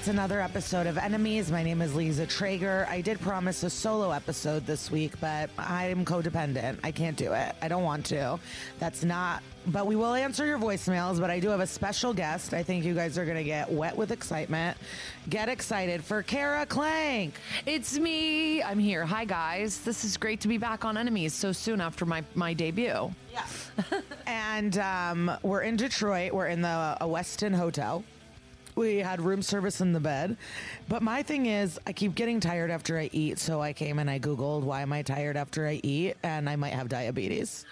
It's another episode of Enemies. My name is Liza Treyger. I did promise a solo episode this week, but I'm codependent. I can't do it. I don't want to. That's not, but we will answer your voicemails. But I do have a special guest. I think you guys are going to get wet with excitement. Get excited for Kara Klenk. It's me. I'm here. Hi, guys. This is great to be back on Enemies so soon after my, my debut. Yeah. and um, we're in Detroit. We're in the a Westin Hotel. We had room service in the bed. But my thing is, I keep getting tired after I eat. So I came and I Googled, why am I tired after I eat? And I might have diabetes.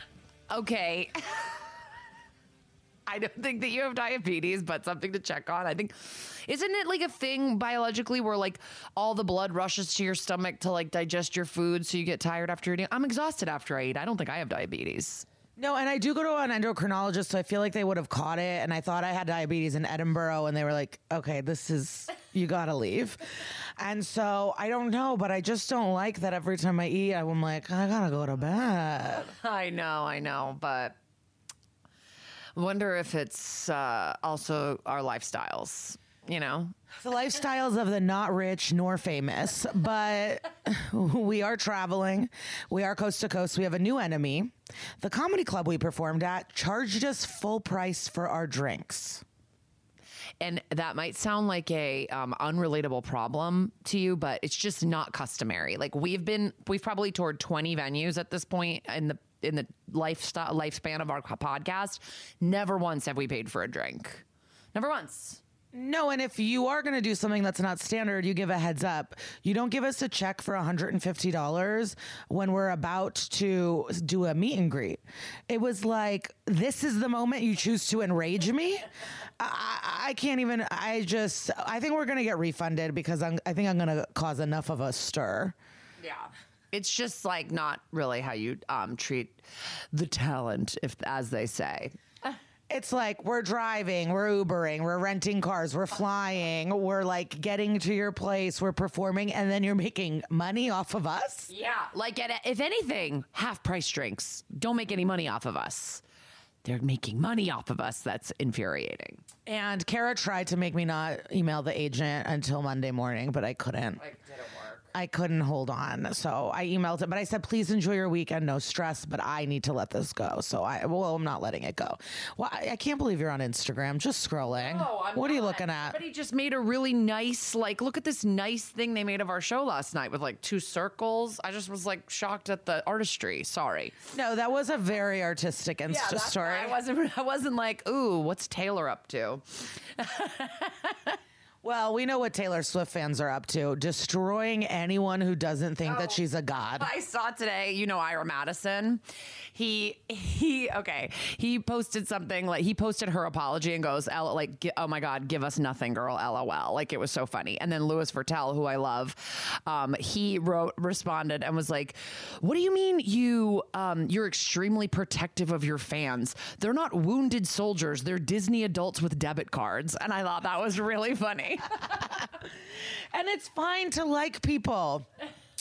Okay. I don't think that you have diabetes, but something to check on. I think, isn't it like a thing biologically where like all the blood rushes to your stomach to like digest your food so you get tired after eating? I'm exhausted after I eat. I don't think I have diabetes. No, and I do go to an endocrinologist, so I feel like they would have caught it. And I thought I had diabetes in Edinburgh, and they were like, okay, this is, you gotta leave. And so I don't know, but I just don't like that every time I eat, I'm like, I gotta go to bed. I know, I know, but wonder if it's uh, also our lifestyles, you know? The lifestyles of the not rich nor famous, but we are traveling. We are coast to coast. We have a new enemy. The comedy club we performed at charged us full price for our drinks. and that might sound like a um, unrelatable problem to you, but it's just not customary. Like we've been, we've probably toured twenty venues at this point in the in the lifestyle lifespan of our podcast. Never once have we paid for a drink. Never once. No, and if you are going to do something that's not standard, you give a heads up. You don't give us a check for $150 when we're about to do a meet and greet. It was like, this is the moment you choose to enrage me. I, I can't even, I just, I think we're going to get refunded because I'm, I think I'm going to cause enough of a stir. Yeah. It's just like not really how you um, treat the talent, if as they say. It's like we're driving, we're Ubering, we're renting cars, we're flying, we're like getting to your place, we're performing, and then you're making money off of us. Yeah. Like, at, uh, if anything, half price drinks don't make any money off of us. They're making money off of us. That's infuriating. And Kara tried to make me not email the agent until Monday morning, but I couldn't. I couldn't hold on. So I emailed it, but I said, please enjoy your weekend. No stress, but I need to let this go. So I, well, I'm not letting it go. Well, I, I can't believe you're on Instagram, just scrolling. what are you looking at? Somebody just made a really nice, like, look at this nice thing they made of our show last night with like two circles. I just was like shocked at the artistry. Sorry. No, that was a very artistic Insta story. I wasn't. I wasn't like, ooh, what's Taylor up to? Well, we know what Taylor Swift fans are up to destroying anyone who doesn't think that oh, she's a god. I saw today, you know, Ira Madison. He he okay. He posted something like he posted her apology and goes, like, oh my god, give us nothing, girl, lol. Like it was so funny. And then Louis Virtel, who I love, um, he wrote responded and was like, "What do you mean you um, you're extremely protective of your fans? They're not wounded soldiers. They're Disney adults with debit cards." And I thought that was really funny. And it's fine to like people.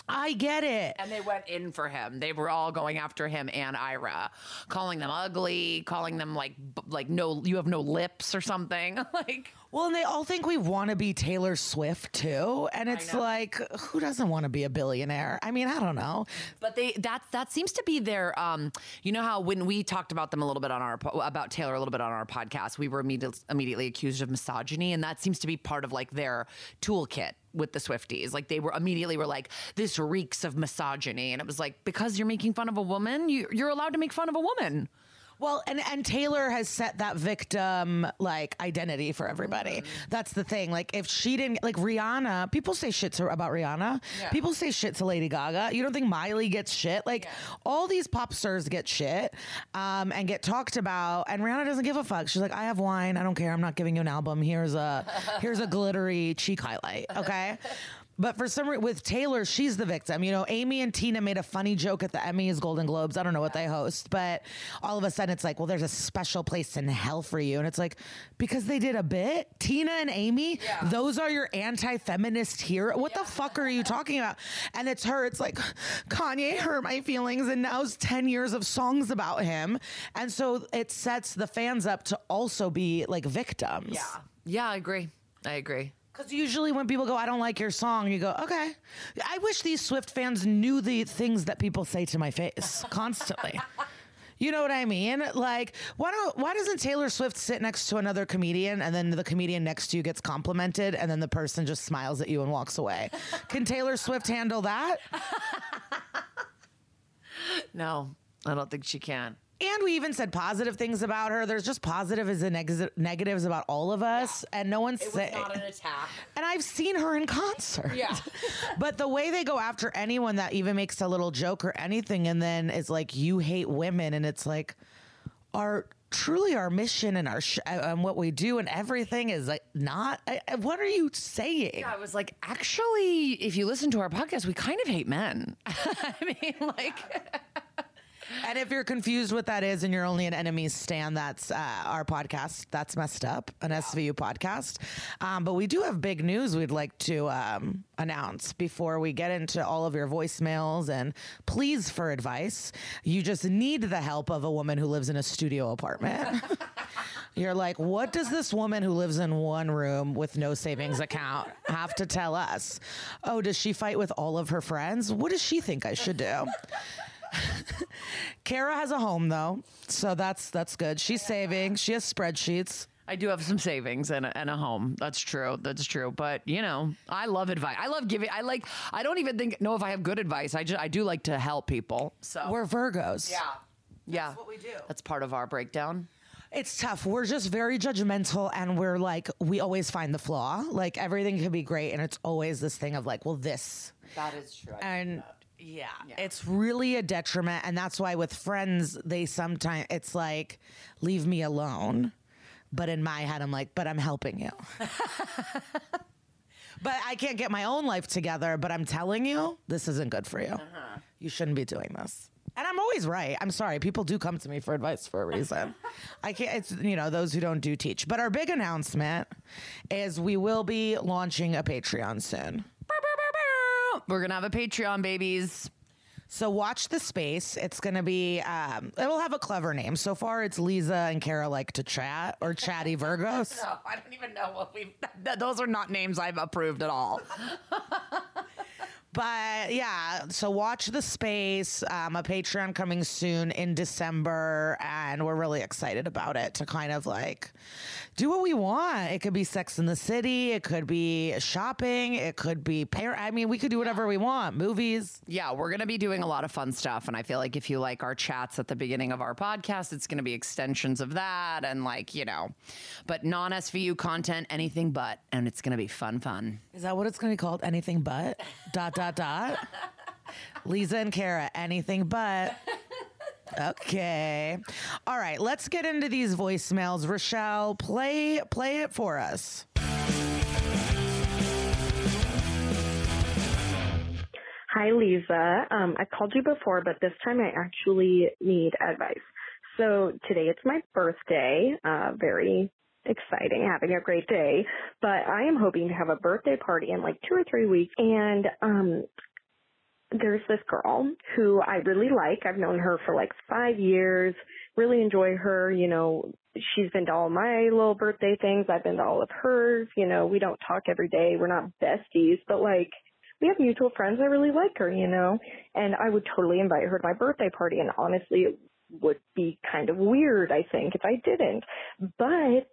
I get it. And they went in for him. They were all going after him and Ira, calling them ugly, calling them like like no, you have no lips or something. like Well, and they all think we want to be Taylor Swift too. And it's like, who doesn't want to be a billionaire? I mean, I don't know. But they that that seems to be their um you know how when we talked about them a little bit on our about Taylor a little bit on our podcast we were immediately immediately accused of misogyny and that seems to be part of like their toolkit with the Swifties. Like they were immediately were like this reeks of misogyny. And it was like because you're making fun of a woman you you're allowed to make fun of a woman Well, and and Taylor has set that victim like identity for everybody. That's the thing. Like if she didn't like Rihanna, people say shit to, about Rihanna. People say shit to Lady Gaga. You don't think Miley gets shit? Like all these pop stars get shit um, and get talked about, and Rihanna doesn't give a fuck. She's like, I have wine. I don't care. I'm not giving you an album. Here's a here's a glittery cheek highlight. Okay. But for some reason, with Taylor, she's the victim. You know, Amy and Tina made a funny joke at the Emmys, Golden Globes. I don't know what they host, but all of a sudden it's like, well, there's a special place in hell for you. And it's like, because they did a bit, Tina and Amy, those are your anti feminist hero. What the fuck are you talking about? And it's her, it's like, Kanye hurt my feelings, and now it's 10 years of songs about him. And so it sets the fans up to also be like victims. Yeah. Yeah, I agree. I agree. Because usually when people go, I don't like your song, you go, okay. I wish these Swift fans knew the things that people say to my face constantly. You know what I mean? Like, why don't why doesn't Taylor Swift sit next to another comedian and then the comedian next to you gets complimented and then the person just smiles at you and walks away? Can Taylor Swift handle that? No, I don't think she can. And we even said positive things about her. There's just positives and neg- negatives about all of us, and no one's saying. attack. And I've seen her in concert. Yeah. but the way they go after anyone that even makes a little joke or anything, and then is like, you hate women, and it's like, our truly our mission and our sh- and what we do and everything is like not. I, I- what are you saying? yeah, I was like, actually, if you listen to our podcast, we kind of hate men. I mean, like, And if you're confused what that is and you're only an enemies stand, that's uh, our podcast. That's messed up, an SVU podcast. Um, but we do have big news we'd like to um, announce before we get into all of your voicemails and pleas for advice. You just need the help of a woman who lives in a studio apartment. You're like, what does this woman who lives in one room with no savings account have to tell us? Oh, does she fight with all of her friends? What does she think I should do? Kara has a home though, so that's that's good. She's saving. She has spreadsheets. I do have some savings and a, and a home. That's true. That's true. But you know, I love advice. I love giving. I like. I don't even think know if I have good advice. I just I do like to help people. So We're Virgos. yeah, yeah. what we do. That's part of our breakdown. It's tough. We're just very judgmental and we're like we always find the flaw. Like everything can be great and it's always this thing of like, well this That is true. and yeah, it's really a detriment and that's why with friends they sometimes it's like leave me alone. But in my head i'm like but i'm helping you. But i can't get my own life together but i'm telling you this isn't good for you. Uh-huh. You shouldn't be doing this. And i'm always right. I'm sorry. People do come to me for advice for a reason. I can't it's you know those who don't do teach. But our big announcement is we will be launching a patreon soon We're gonna have a Patreon, babies. So watch the space. It's gonna be. Um, it'll have a clever name. So far, it's Liza and Kara like to chat or chatty Virgos. No, I don't even know what we. Those are not names I've approved at all. But yeah, so watch the space. Um, a Patreon coming soon in December, and we're really excited about it to kind of like do what we want. It could be Sex in the City. It could be shopping. It could be pair. I mean, we could do whatever we want. Movies. Yeah, we're going to be doing a lot of fun stuff. And I feel like if you like our chats at the beginning of our podcast, it's going to be extensions of that and like, you know, but non SVU content, anything but. And it's going to be fun, fun. Is that what it's going to be called? Anything but? dot, dot, dot. Liza and Kara, anything but. Okay. All right, let's get into these voicemails. Rochelle, play play it for us. Hi, Liza. Um, I called you before, but this time I actually need advice. So today it's my birthday. Uh, very exciting, having a great day. But I am hoping to have a birthday party in like two or three weeks. And um, there's this girl who I really like. I've known her for like five years. Really enjoy her. You know, she's been to all my little birthday things. I've been to all of hers. You know, we don't talk every day. We're not besties, but like we have mutual friends. I really like her, you know, and I would totally invite her to my birthday party. And honestly, it would be kind of weird, I think, if I didn't. But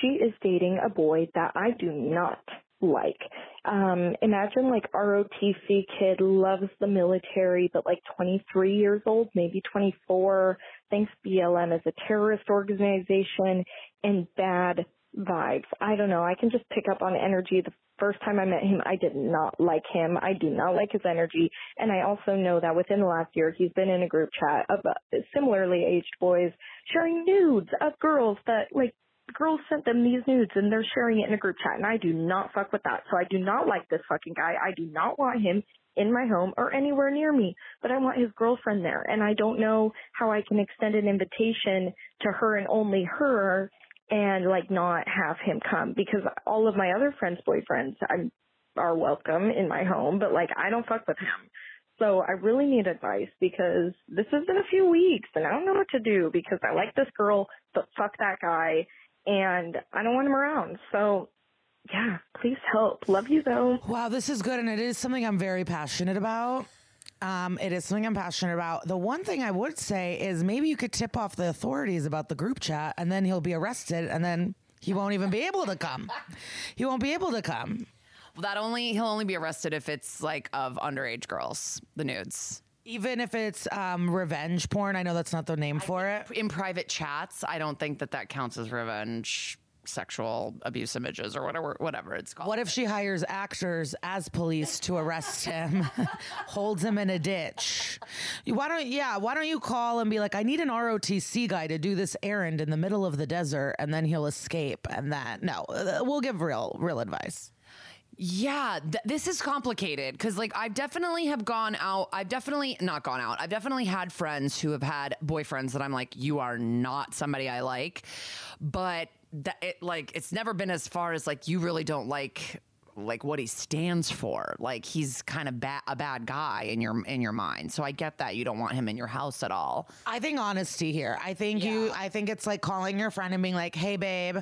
she is dating a boy that I do not like. Um, imagine like ROTC kid loves the military, but like 23 years old, maybe 24, thinks BLM is a terrorist organization and bad vibes. I don't know. I can just pick up on energy. The first time I met him, I did not like him. I do not like his energy. And I also know that within the last year, he's been in a group chat of uh, similarly aged boys sharing nudes of girls that like girl sent them these nudes and they're sharing it in a group chat and I do not fuck with that. So I do not like this fucking guy. I do not want him in my home or anywhere near me, but I want his girlfriend there. And I don't know how I can extend an invitation to her and only her and like not have him come because all of my other friends' boyfriends I'm, are welcome in my home, but like I don't fuck with him. So I really need advice because this has been a few weeks and I don't know what to do because I like this girl, but fuck that guy and I don't want him around. So yeah, please help. Love you though. Wow, this is good. And it is something I'm very passionate about. Um, it is something I'm passionate about. The one thing I would say is maybe you could tip off the authorities about the group chat and then he'll be arrested and then he won't even be able to come. He won't be able to come. Well, that only he'll only be arrested if it's like of underage girls, the nudes. Even if it's um, revenge porn, I know that's not the name for it. In private chats, I don't think that that counts as revenge sexual abuse images or whatever whatever it's called. What if she hires actors as police to arrest him, holds him in a ditch? Why don't yeah? Why don't you call and be like, I need an ROTC guy to do this errand in the middle of the desert, and then he'll escape. And that no, uh, we'll give real real advice. Yeah, th- this is complicated because, like, I definitely have gone out. I've definitely not gone out. I've definitely had friends who have had boyfriends that I'm like, you are not somebody I like. But that it like it's never been as far as like you really don't like like what he stands for. Like he's kind of ba- a bad guy in your in your mind. So I get that you don't want him in your house at all. I think honesty here. I think you. I think it's like calling your friend and being like, "Hey, babe,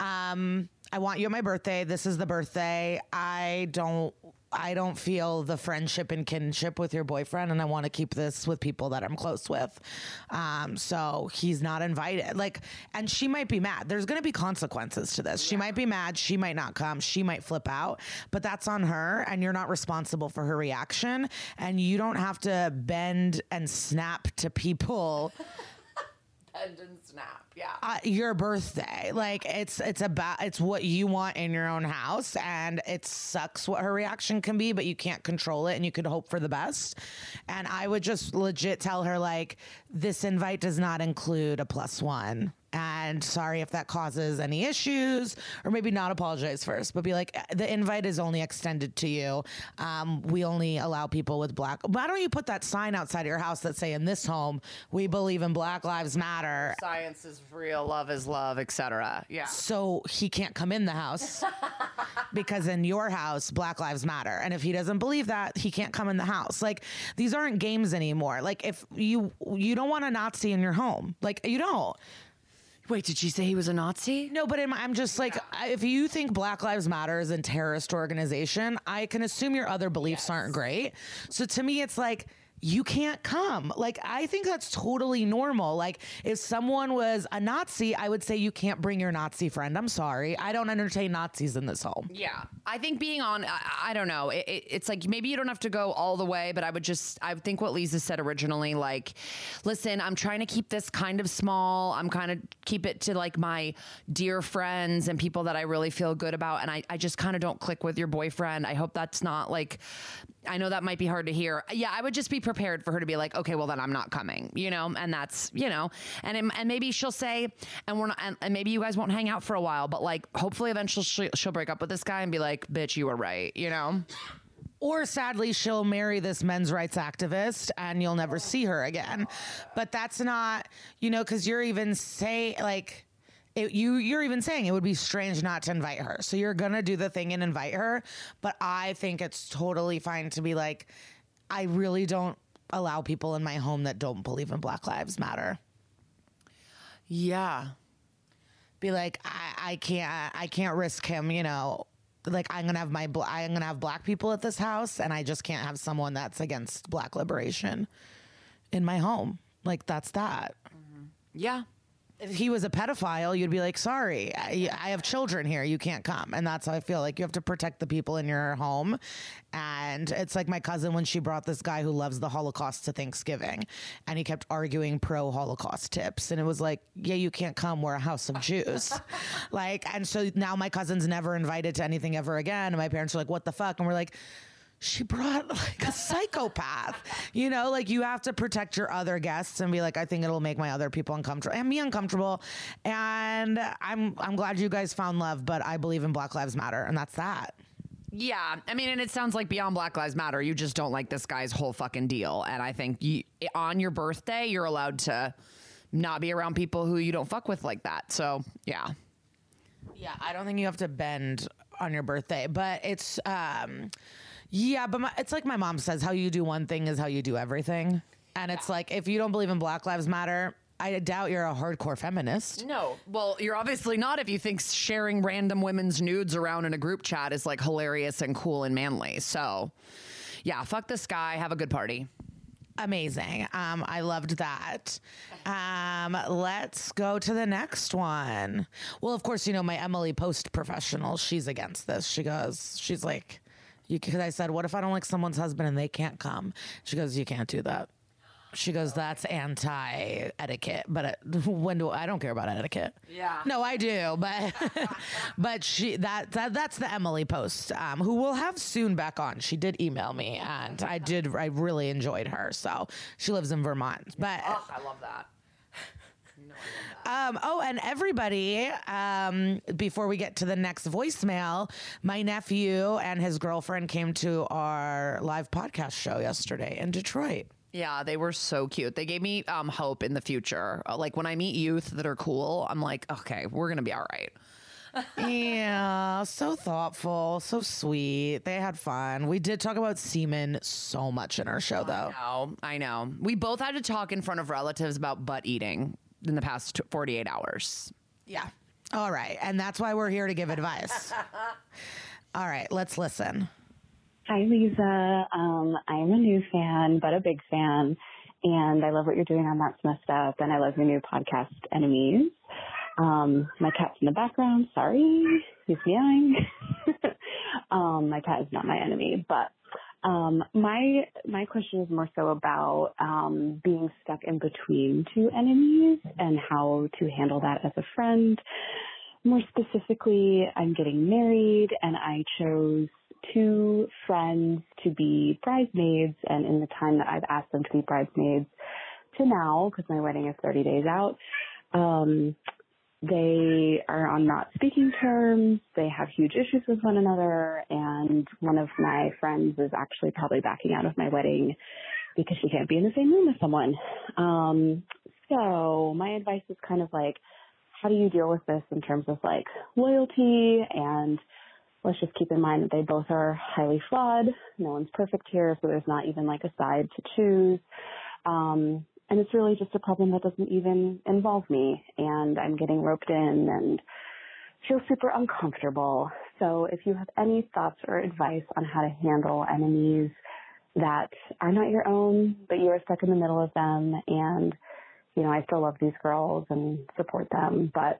um, I want you at my birthday. This is the birthday. I don't." I don't feel the friendship and kinship with your boyfriend, and I want to keep this with people that I'm close with. Um, so he's not invited. Like, and she might be mad. There's going to be consequences to this. She might be mad. She might not come. She might flip out, but that's on her, and you're not responsible for her reaction. And you don't have to bend and snap to people bend And snap, yeah. uh, your birthday. Like it's it's about it's what you want in your own house, and it sucks what her reaction can be, but you can't control it, and you could hope for the best. And I would just legit tell her like, this invite does not include a plus one. And sorry if that causes any issues, or maybe not apologize first, but be like, the invite is only extended to you. Um, we only allow people with black. Why don't you put that sign outside of your house that say, in this home, we believe in Black Lives Matter, Science is real, love is love, etc. Yeah. so he can't come in the house because in your house black lives matter. And if he doesn't believe that he can't come in the house. Like these aren't games anymore. Like if you you don't want a nazi in your home. Like you don't. Wait, did she say he was a Nazi? no but in my, i'm just like I- if you think black lives matter is a terrorist organization i can assume your other beliefs aren't great. So to me it's like you can't come. Like, I think that's totally normal. Like, if someone was a Nazi, I would say you can't bring your Nazi friend. I'm sorry. I don't entertain Nazis in this home. Yeah, I think being on, I, I don't know. It, it, it's like maybe you don't have to go all the way, but I would just, I think what Liza said originally, like, listen, I'm trying to keep this kind of small. I'm kind of keep it to like my dear friends and people that I really feel good about, and I, I just kind of don't click with your boyfriend. I hope that's not like. I know that might be hard to hear. Yeah, I would just be prepared for her to be like, okay, well then I'm not coming, you know, and that's you know, and it, and maybe she'll say, and we're not, and, and maybe you guys won't hang out for a while, but like hopefully eventually she'll, she'll break up with this guy and be like, bitch, you were right, you know. Or sadly, she'll marry this men's rights activist and you'll never see her again. But that's not, you know, because you're even say like. It, you you're even saying it would be strange not to invite her. So you're gonna do the thing and invite her, but I think it's totally fine to be like, I really don't allow people in my home that don't believe in Black Lives Matter. Yeah. Be like, I, I can't I can't risk him, you know. Like I'm gonna have my bla- I'm gonna have black people at this house, and I just can't have someone that's against black liberation in my home. Like that's that. Mm-hmm. Yeah. If he was a pedophile, you'd be like, sorry, I, I have children here. You can't come. And that's how I feel like you have to protect the people in your home. And it's like my cousin when she brought this guy who loves the Holocaust to Thanksgiving and he kept arguing pro Holocaust tips. And it was like, yeah, you can't come. We're a house of Jews. like, and so now my cousin's never invited to anything ever again. And my parents are like, what the fuck? And we're like, she brought like a psychopath. You know, like you have to protect your other guests and be like, I think it'll make my other people uncomfortable and me uncomfortable. And I'm I'm glad you guys found love, but I believe in Black Lives Matter, and that's that. Yeah, I mean, and it sounds like beyond Black Lives Matter, you just don't like this guy's whole fucking deal. And I think you, on your birthday, you're allowed to not be around people who you don't fuck with like that. So yeah, Yeah, I don't think you have to bend on your birthday, but it's um yeah, but my, it's like my mom says how you do one thing is how you do everything. And it's like if you don't believe in Black Lives Matter, I doubt you're a hardcore feminist. no. Well, you're obviously not if you think sharing random women's nudes around in a group chat is like hilarious and cool and manly. So yeah, fuck this guy. Have a good party. Amazing. Um, I loved that. Um, let's go to the next one. Well, of course, you know, my Emily Post professional, she's against this. She goes, she's like, you because I said, what if I don't like someone's husband and they can't come? She goes, you can't do that. She goes, that's anti etiquette. But it, when do I don't care about etiquette? Yeah. No, I do, but but she that, that that's the Emily post, um, who we'll have soon back on. She did email me, and I did. I really enjoyed her. So she lives in Vermont, but I love that. um, oh, and everybody, um, before we get to the next voicemail, my nephew and his girlfriend came to our live podcast show yesterday in Detroit. Yeah, they were so cute. They gave me um, hope in the future. Uh, Like when I meet youth that are cool, I'm like, okay, we're gonna be all right. yeah, so thoughtful, so sweet. They had fun. We did talk about semen so much in our show, though. No, I know. We both had to talk in front of relatives about butt eating in the past 48 hours. Yeah. All right. And that's why we're here to give advice. All right. Let's listen. Hi, Liza. Um, I'm a new fan, but a big fan. And I love what you're doing on That's Messed Up. And I love your new podcast, Enemies. Um, my cat's in the background. Sorry. He's meowing. um, my cat is not my enemy, but um, my my question is more so about um, being stuck in between two enemies and how to handle that as a friend. More specifically, I'm getting married and I chose two friends to be bridesmaids. And in the time that I've asked them to be bridesmaids to now, because my wedding is 30 days out, um, they are on not speaking terms. They have huge issues with one another. And one of my friends is actually probably backing out of my wedding because she can't be in the same room as someone. Um, so my advice is kind of like, how do you deal with this in terms of like loyalty and let's just keep in mind that they both are highly flawed. No one's perfect here, so there's not even like a side to choose. Um, and it's really just a problem that doesn't even involve me and I'm getting roped in and feel super uncomfortable. So if you have any thoughts or advice on how to handle enemies that are not your own, but you are stuck in the middle of them and you know, I still love these girls and support them, but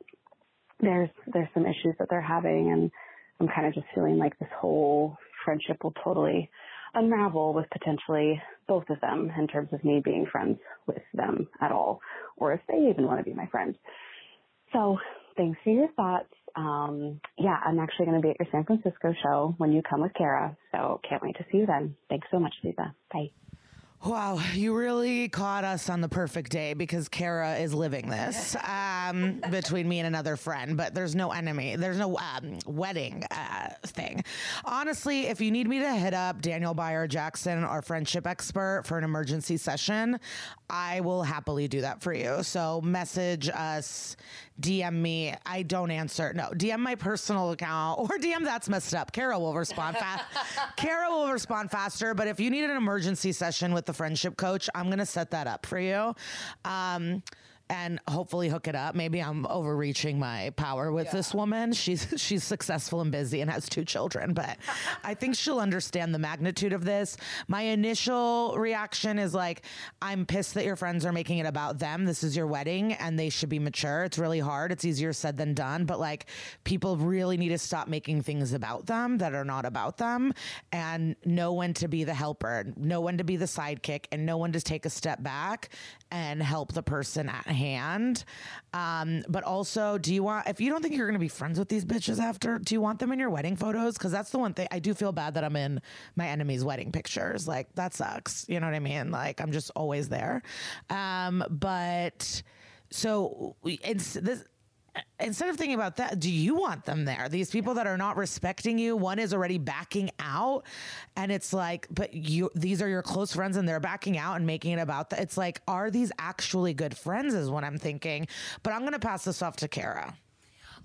there's there's some issues that they're having and I'm kind of just feeling like this whole friendship will totally unravel with potentially both of them in terms of me being friends with them at all, or if they even want to be my friends. So thanks for your thoughts. Um, yeah, I'm actually going to be at your San Francisco show when you come with Kara, so can't wait to see you then. Thanks so much, Liza. Bye. Wow, you really caught us on the perfect day because Kara is living this um, between me and another friend, but there's no enemy. There's no um, wedding uh, thing. Honestly, if you need me to hit up Danielle Bayard Jackson, our friendship expert, for an emergency session, I will happily do that for you. So message us, DM me. I don't answer. No, DM my personal account or DM that's messed up. Kara will respond fast. Kara will respond faster. But if you need an emergency session with the friendship coach, I'm gonna set that up for you. Um, and hopefully hook it up. Maybe I'm overreaching my power with this woman. She's she's successful and busy and has two children, but I think she'll understand the magnitude of this. My initial reaction is like, I'm pissed that your friends are making it about them. This is your wedding and they should be mature. It's really hard. It's easier said than done, but like people really need to stop making things about them that are not about them and know when to be the helper, know when to be the sidekick, and know when to take a step back and help the person at hand hand. Um, but also, do you want if you don't think you're going to be friends with these bitches after? Do you want them in your wedding photos? Because that's the one thing I do feel bad that I'm in my enemy's wedding pictures. Like that sucks. You know what I mean? Like I'm just always there. Um, but so it's this instead of thinking about that, do you want them there? These people that are not respecting you, one is already backing out, and it's like, but you, these are your close friends, and they're backing out and making it about that. It's like, are these actually good friends? Is what I'm thinking. But I'm gonna pass this off to Kara.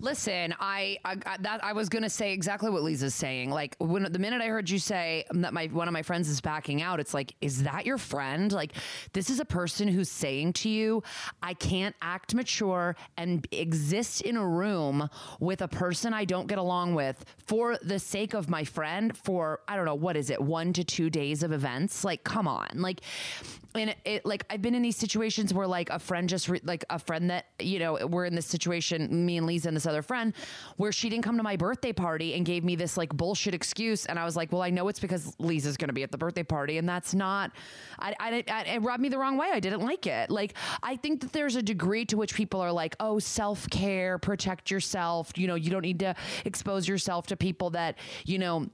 Listen, I, I that I was gonna say exactly what Liza's saying. Like when the minute I heard you say that my one of my friends is backing out, it's like, is that your friend? Like this is a person who's saying to you, I can't act mature and exist in a room with a person I don't get along with for the sake of my friend for I don't know what is it one to two days of events. Like come on, like and it, it like I've been in these situations where like a friend just re- like a friend that you know we're in this situation me and Liza and this other friend where she didn't come to my birthday party and gave me this like bullshit excuse. And I was like well I know it's because Liza's going to be at the birthday party and that's not I, I, I it rubbed me the wrong way. I didn't like it. Like I think that there's a degree to which people are like oh self care protect yourself. You know you don't need to expose yourself to people that you know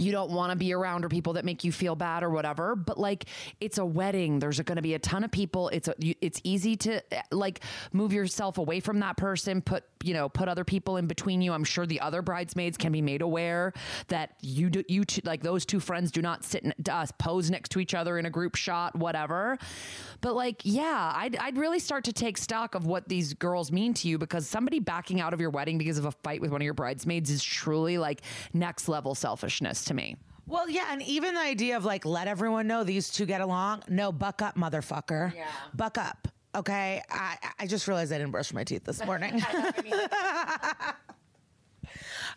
you don't want to be around or people that make you feel bad or whatever. But like it's a wedding. There's going to be a ton of people. It's a, it's easy to eh, like move yourself away from that person put you know put other people in between you i'm sure the other bridesmaids can be made aware that you do you two, like those two friends do not sit and uh, pose next to each other in a group shot whatever but like yeah I'd, I'd really start to take stock of what these girls mean to you because somebody backing out of your wedding because of a fight with one of your bridesmaids is truly like next level selfishness to me Well, yeah, and even the idea of like let everyone know these two get along. No, buck up, motherfucker. Yeah, buck up. Okay, I I just realized I didn't brush my teeth this morning.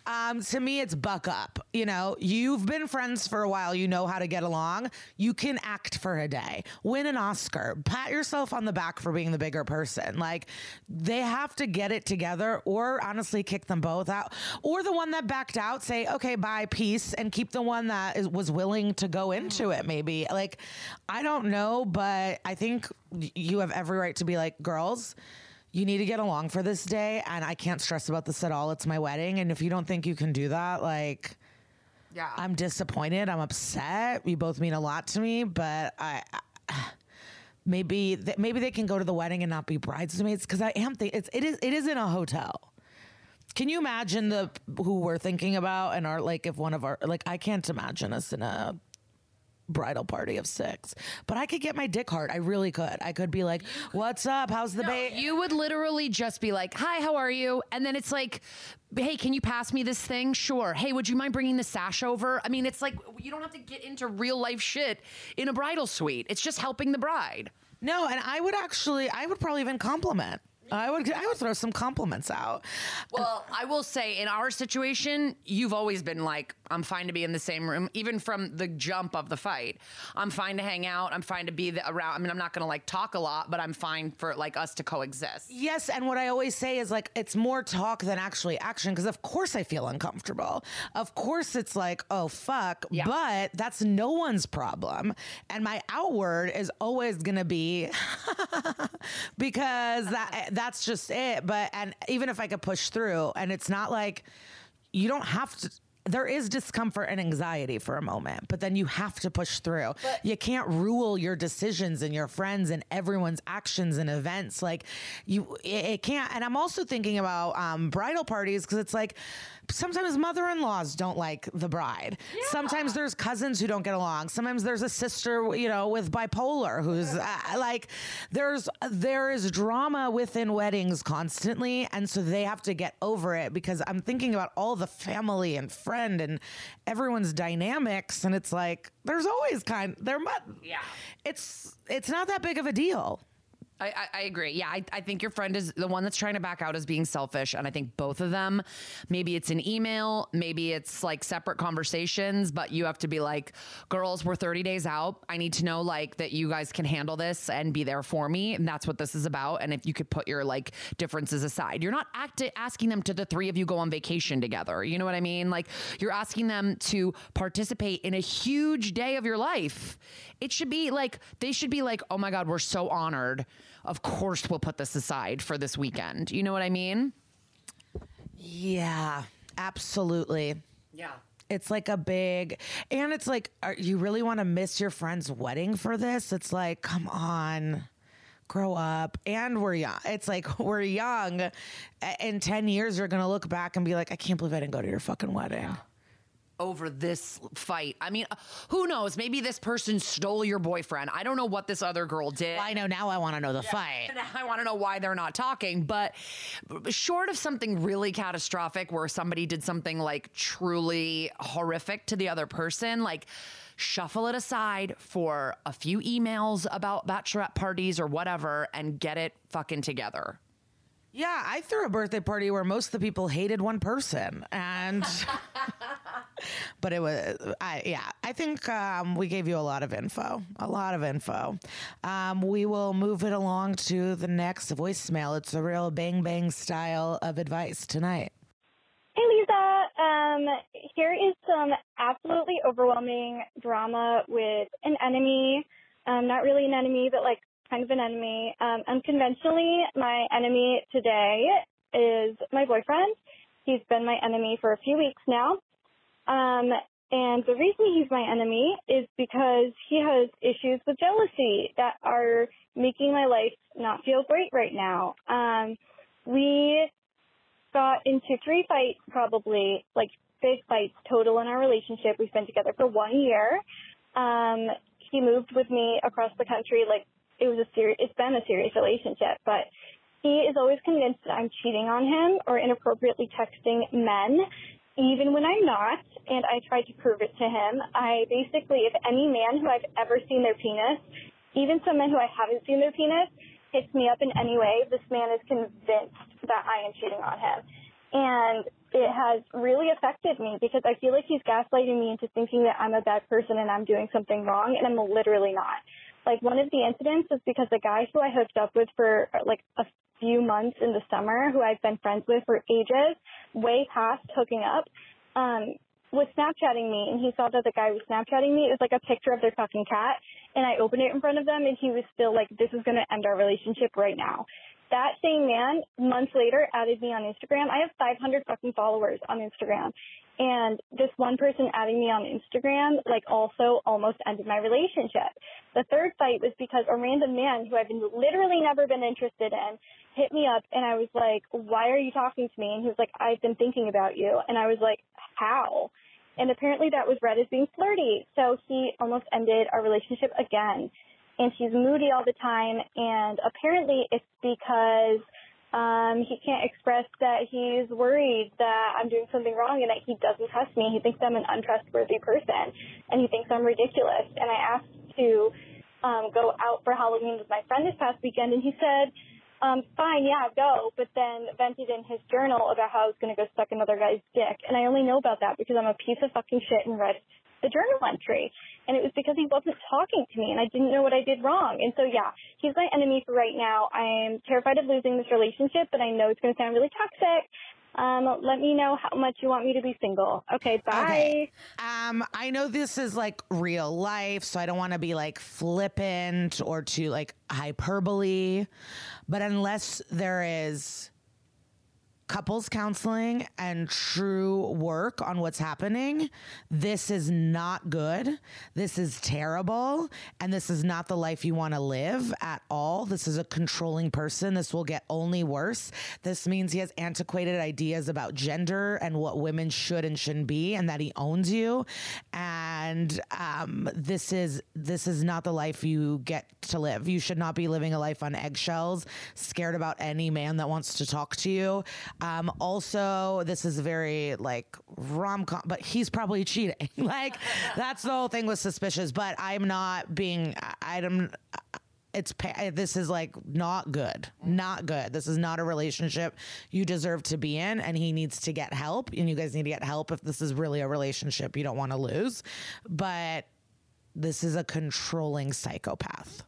Um, to me, it's buck up. You know, you've been friends for a while. You know how to get along. You can act for a day, win an Oscar, pat yourself on the back for being the bigger person. Like they have to get it together, or honestly, kick them both out, or the one that backed out, say, okay, bye, peace, and keep the one that is, was willing to go into it. Maybe like I don't know, but I think you have every right to be like, girls you need to get along for this day and i can't stress about this at all. It's my wedding and if you don't think you can do that like yeah. I'm disappointed. I'm upset. You both mean a lot to me but i, I maybe th- maybe they can go to the wedding and not be bridesmaids because i am think it's it is it is in a hotel. Can you imagine the who we're thinking about and are like if one of our like i can't imagine us in a bridal party of six but i could get my dick hard i really could i could be like what's up how's the baby You would literally just be like, "Hi, how are you?" And then it's like, "Hey, can you pass me this thing?" Sure. Hey, would you mind bringing the sash over? I mean, it's like you don't have to get into real life shit in a bridal suite. It's just helping the bride. No, and I would actually, I would probably even compliment. I would, I would throw some compliments out. Well, I will say in our situation, you've always been like, I'm fine to be in the same room, even from the jump of the fight. I'm fine to hang out. I'm fine to be the, around. I mean, I'm not going to like talk a lot, but I'm fine for like us to coexist. Yes, and what I always say is like it's more talk than actually action because of course I feel uncomfortable. Of course it's like, oh fuck, Yeah. but that's no one's problem. And my outward is always going to be because that that's just it, but and even if I could push through and it's not like you don't have to there is discomfort and anxiety for a moment, but then you have to push through. you can't rule your decisions and your friends and everyone's actions and events. Like you, it, it can't. And I'm also thinking about um, bridal parties because it's like sometimes mother-in-laws don't like the bride. Sometimes there's cousins who don't get along. Sometimes there's a sister, you know, with bipolar who's uh, like, there's there is drama within weddings constantly, and so they have to get over it because I'm thinking about all the family and friend and everyone's dynamics, and it's like there's always kind there. mu- Yeah. it's it's not that big of a deal. I, I, agree. Yeah, I, I think your friend is the one that's trying to back out as being selfish. And I think both of them, maybe it's an email, maybe it's like separate conversations, but you have to be like, girls, we're 30 days out. I need to know like that you guys can handle this and be there for me. And that's what this is about. And if you could put your like differences aside, you're not asking them to the three of you go on vacation together. You know what I mean? Like you're asking them to participate in a huge day of your life. It should be like, they should be like, oh my God, we're so honored of course we'll put this aside for this weekend. You know what I mean? Yeah, absolutely. Yeah. It's like a big, and it's like, are, you really want to miss your friend's wedding for this? It's like, come on, grow up. And we're young. It's like, we're young. In 10 years, you're going to look back and be like, I can't believe I didn't go to your fucking wedding. Over this fight. I mean, who knows? Maybe this person stole your boyfriend. I don't know what this other girl did. I know now I want to know the fight. And I want to know why they're not talking. But short of something really catastrophic where somebody did something like truly horrific to the other person, like shuffle it aside for a few emails about bachelorette parties or whatever and get it fucking together. Yeah, I threw a birthday party where most of the people hated one person, and but it was, I yeah, I think um, we gave you a lot of info, a lot of info. Um, we will move it along to the next voicemail. It's a real bang bang style of advice tonight. Hey, Liza. Um, here is some absolutely overwhelming drama with an enemy. Um, not really an enemy, but like kind of an enemy. Um, unconventionally, my enemy today is my boyfriend. He's been my enemy for a few weeks now. Um, and the reason he's my enemy is because he has issues with jealousy that are making my life not feel great right now. Um, we got into three fights probably, like big fights total in our relationship. We've been together for one year. Um, he moved with me across the country. Like it was a serious, it's been a serious relationship, but he is always convinced that I'm cheating on him or inappropriately texting men, even when I'm not. And I tried to prove it to him. I basically, if any man who I've ever seen their penis, even some men who I haven't seen their penis, hits me up in any way, this man is convinced that I am cheating on him. And it has really affected me because I feel like he's gaslighting me into thinking that I'm a bad person and I'm doing something wrong, and I'm literally not. Like one of the incidents was because the guy who I hooked up with for like a few months in the summer, who I've been friends with for ages, way past hooking up, um, was Snapchatting me, and he saw that the guy was Snapchatting me. It was like a picture of their fucking cat, and I opened it in front of them, and he was still like, "This is going to end our relationship right now." That same man, months later, added me on Instagram. I have 500 fucking followers on Instagram. And this one person adding me on Instagram, like, also almost ended my relationship. The third fight was because a random man who I've literally never been interested in hit me up and I was like, why are you talking to me? And he was like, I've been thinking about you. And I was like, how? And apparently that was read as being flirty. So he almost ended our relationship again. And she's moody all the time. And apparently it's because um, he can't express that he's worried that I'm doing something wrong and that he doesn't trust me. He thinks I'm an untrustworthy person and he thinks I'm ridiculous. And I asked to um, go out for Halloween with my friend this past weekend and he said, um, fine, yeah, go, but then vented in his journal about how I was going to go suck another guy's dick. And I only know about that because I'm a piece of fucking shit and read the journal entry. And it was because he wasn't talking to me and I didn't know what I did wrong. And so, yeah, he's my enemy for right now. I'm terrified of losing this relationship, but I know it's going to sound really toxic. Um, let me know how much you want me to be single. Okay, bye. Okay. Um, I know this is like real life, so I don't want to be like flippant or too like hyperbole, but unless there is couples counseling and true work on what's happening, this is not good. This is terrible. And this is not the life you want to live at all. This is a controlling person. This will get only worse. This means he has antiquated ideas about gender and what women should and shouldn't be, and that he owns you. And um, this is this is not the life you get to live. You should not be living a life on eggshells, scared about any man that wants to talk to you. Um, also, this is very like rom com, but he's probably cheating. like that's the whole thing with suspicious. But I'm not being. I- I'm. It's this is like not good, not good. This is not a relationship you deserve to be in, and he needs to get help. And you guys need to get help if this is really a relationship you don't want to lose. But this is a controlling psychopath.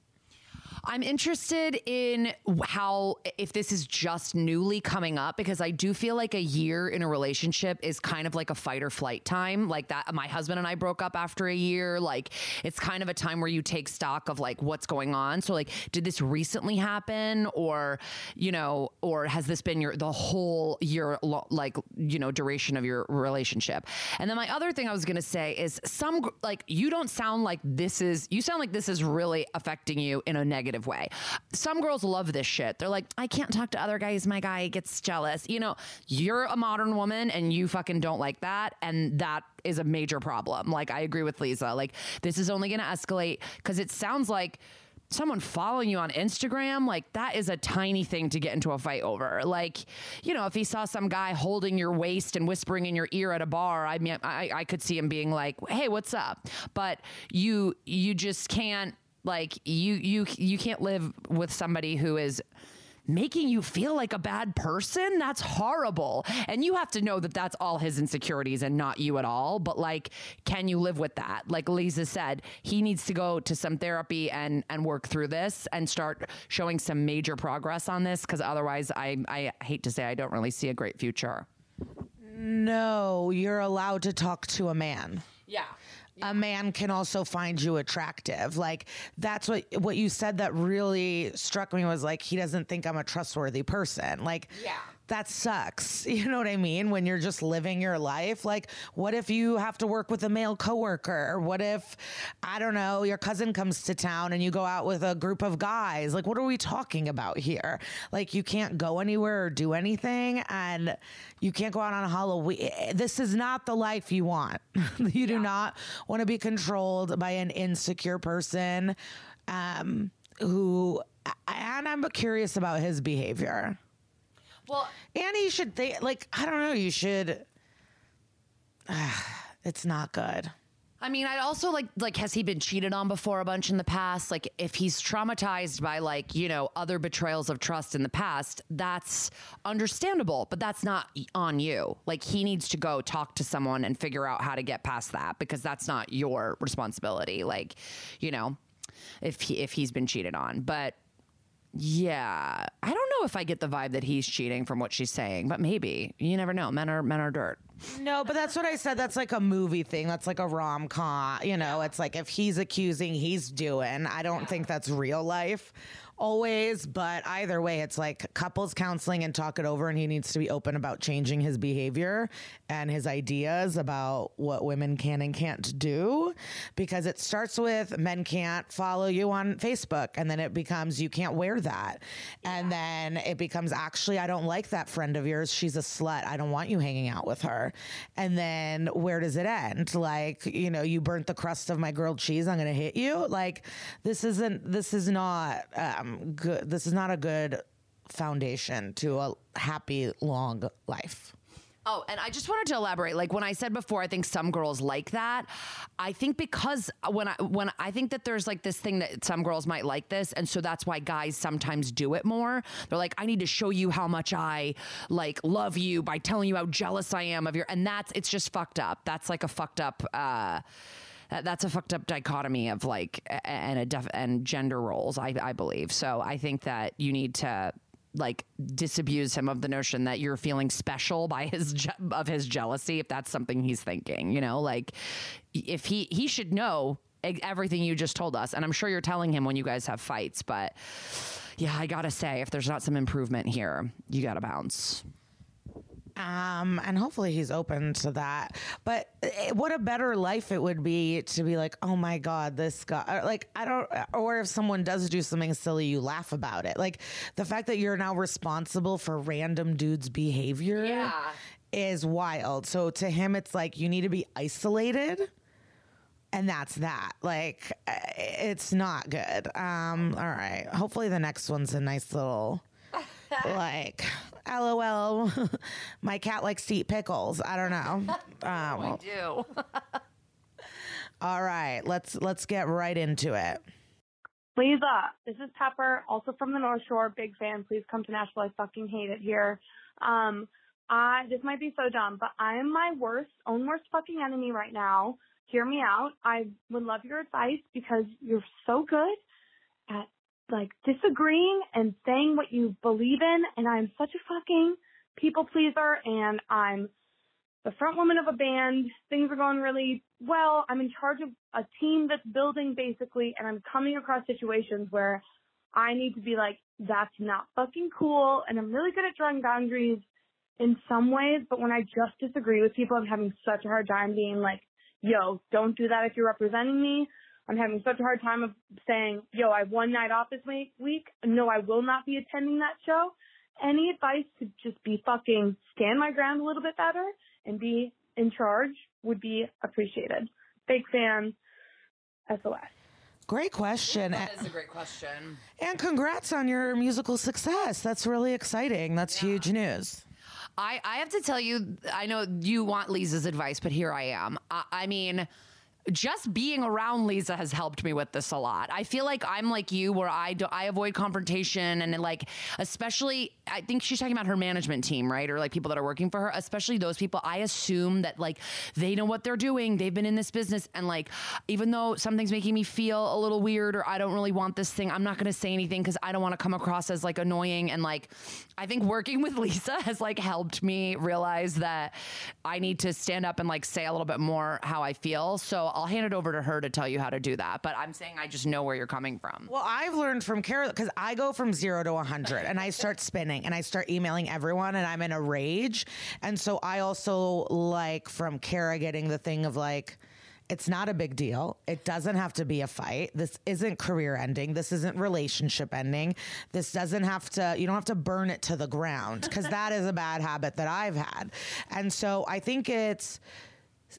I'm interested in how if this is just newly coming up because I do feel like a year in a relationship is kind of like a fight or flight time. Like that my husband and I broke up after a year. Like it's kind of a time where you take stock of like what's going on. So like did this recently happen or you know or has this been your the whole year like you know duration of your relationship? And then my other thing I was going to say is some like you don't sound like this is you sound like this is really affecting you in a negative way. Some girls love this shit. They're like, I can't talk to other guys. My guy gets jealous. You know, you're a modern woman and you fucking don't like that. And that is a major problem. Like, I agree with Liza. Like, this is only going to escalate because it sounds like someone following you on Instagram, like that is a tiny thing to get into a fight over. Like, you know, if he saw some guy holding your waist and whispering in your ear at a bar, I mean, I, I could see him being like, "Hey, what's up?" But you, you just can't like you, you, you can't live with somebody who is making you feel like a bad person, that's horrible. And you have to know that that's all his insecurities and not you at all. But like, can you live with that? Like Liza said, he needs to go to some therapy and and work through this and start showing some major progress on this because otherwise, I I hate to say I don't really see a great future. No, you're allowed to talk to a man. Yeah a man can also find you attractive. Like that's what what you said that really struck me was like he doesn't think I'm a trustworthy person. Like yeah that sucks. You know what I mean? When you're just living your life. Like, what if you have to work with a male coworker? Or what if, I don't know, your cousin comes to town and you go out with a group of guys? Like, what are we talking about here? Like, you can't go anywhere or do anything, and you can't go out on a Halloween. This is not the life you want. you do yeah. not want to be controlled by an insecure person um, who, and I'm curious about his behavior. Well, you should think like I don't know. You should. It's not good. I mean, I'd also like like has he been cheated on before a bunch in the past? Like if he's traumatized by like, you know, other betrayals of trust in the past, that's understandable, but that's not on you. Like he needs to go talk to someone and figure out how to get past that because that's not your responsibility. Like, you know, if he if he's been cheated on. But yeah, I don't know if I get the vibe that he's cheating from what she's saying, but maybe. You never know. Men are men are dirt. No, but that's what I said. That's like a movie thing. That's like a rom com. You know, it's like if he's accusing, he's doing. I don't think that's real life always, but either way, it's like couples counseling and talk it over. And he needs to be open about changing his behavior and his ideas about what women can and can't do because it starts with men can't follow you on Facebook. And then it becomes you can't wear that. Yeah. And then it becomes actually, I don't like that friend of yours. She's a slut. I don't want you hanging out with her. And then where does it end? Like, you know, you burnt the crust of my grilled cheese. I'm going to hit you. Like, this isn't, this is not, um, um, good. This is not a good foundation to a happy long life. Oh, and I just wanted to elaborate. Like when I said before, I think some girls like that. I think because when I when I think that there's like this thing that some girls might like this, and so that's why guys sometimes do it more. They're like, I need to show you how much I like love you by telling you how jealous I am of your, and that's it's just fucked up. That's like a fucked up. uh that's a fucked up dichotomy of like and a def- and gender roles. I, I believe so. I think that you need to like disabuse him of the notion that you're feeling special by his je- of his jealousy if that's something he's thinking you know like if he he should know everything you just told us and i'm sure you're telling him when you guys have fights but yeah i gotta say if there's not some improvement here you gotta bounce um, and hopefully he's open to that. But it, eh, what a better life it would be to be like, oh my God, this guy, like, I don't, or if someone does do something silly, you laugh about it. Like the fact that you're now responsible for random dudes' behavior yeah. is wild. So to him, it's like you need to be isolated and that's that. Like, eh, it's not good. Um, all right. Hopefully, the next one's a nice little like, LOL, my cat likes to eat pickles. I don't know. Um, I do. all right, let's let's get right into it. Liza, this is Pepper, also from the North Shore. Big fan. Please come to Nashville. I fucking hate it here. Um, I this might be so dumb, but I am my worst, own worst fucking enemy right now. Hear me out. I would love your advice because you're so good at like disagreeing and saying what you believe in. And I'm such a fucking people pleaser and I'm the front woman of a band. Things are going really well. I'm in charge of a team that's building basically and I'm coming across situations where I need to be like, that's not fucking cool. And I'm really good at drawing boundaries in some ways, but when I just disagree with people, I'm having such a hard time being like, yo, don't do that if you're representing me. I'm having such a hard time of saying, yo, I have one night off this week. week. No, I will not be attending that show. Any advice to just be fucking stand my ground a little bit better and be in charge would be appreciated. Big fan. SOS. Great question. That is a great question. And congrats on your musical success. That's really exciting. That's huge news. I, I have to tell you, I know you want Liza's advice, but here I am. I, I mean, just being around Liza has helped me with this a lot. I feel like I'm like you, where I do, I avoid confrontation and like, especially, I think she's talking about her management team, right, or like people that are working for her. Especially those people, I assume that like they know what they're doing. They've been in this business, and like, even though something's making me feel a little weird or I don't really want this thing, I'm not going to say anything because I don't want to come across as like annoying. And like, I think working with Liza has like helped me realize that I need to stand up and like say a little bit more how I feel. So I'll hand it over to her to tell you how to do that. But I'm saying I just know where you're coming from. Well, I've learned from Kara because I go from zero to 100 and I start spinning and I start emailing everyone and I'm in a rage. And so I also like from Kara getting the thing of like, it's not a big deal. It doesn't have to be a fight. This isn't career ending. This isn't relationship ending. This doesn't have to, you don't have to burn it to the ground because that is a bad habit that I've had. And so I think it's,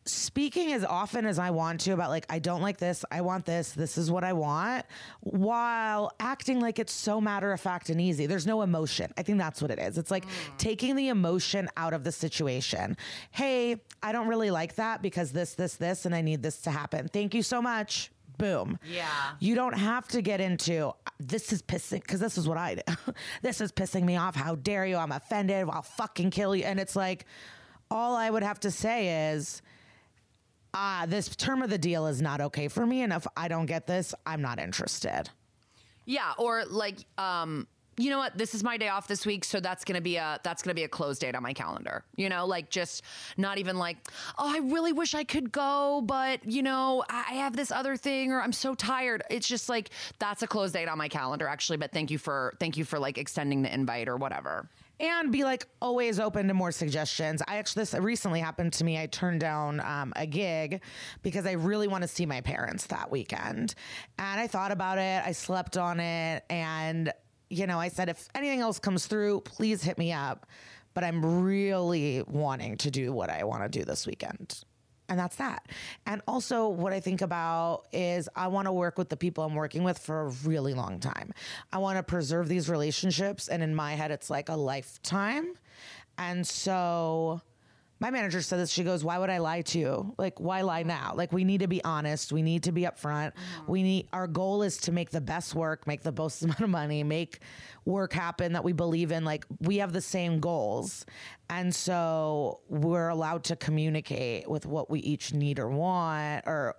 speaking as often as I want to about like I don't like this, I want this, this is what I want, while acting like it's so matter of fact and easy. There's no emotion. I think that's what it is. It's like mm. taking the emotion out of the situation. Hey, I don't really like that because this, this, this, and I need this to happen. Thank you so much. Boom. Yeah. You don't have to get into this is pissing because this is what I do. this is pissing me off. How dare you? I'm offended. I'll fucking kill you. And it's like, all I would have to say is, ah, this term of the deal is not okay for me. And if I don't get this, I'm not interested. Yeah, or like, um, you know what? This is my day off this week, so that's gonna be a that's gonna be a close date on my calendar. You know, like just not even like, oh, I really wish I could go, but you know, I have this other thing, or I'm so tired. It's just like that's a close date on my calendar, actually. But thank you for thank you for like extending the invite or whatever. And be like always open to more suggestions. I actually this recently happened to me. I turned down um, a gig because I really want to see my parents that weekend, and I thought about it. I slept on it, and you know, I said if anything else comes through, please hit me up. But I'm really wanting to do what I want to do this weekend. And that's that. And also, what I think about is I want to work with the people I'm working with for a really long time. I want to preserve these relationships. And in my head, it's like a lifetime. And so my manager said this. She goes, Why would I lie to you? Like, why lie now? Like, we need to be honest. We need to be upfront. Mm-hmm. We need, our goal is to make the best work, make the most amount of money, make work happen that we believe in. Like, we have the same goals. And so we're allowed to communicate with what we each need or want or,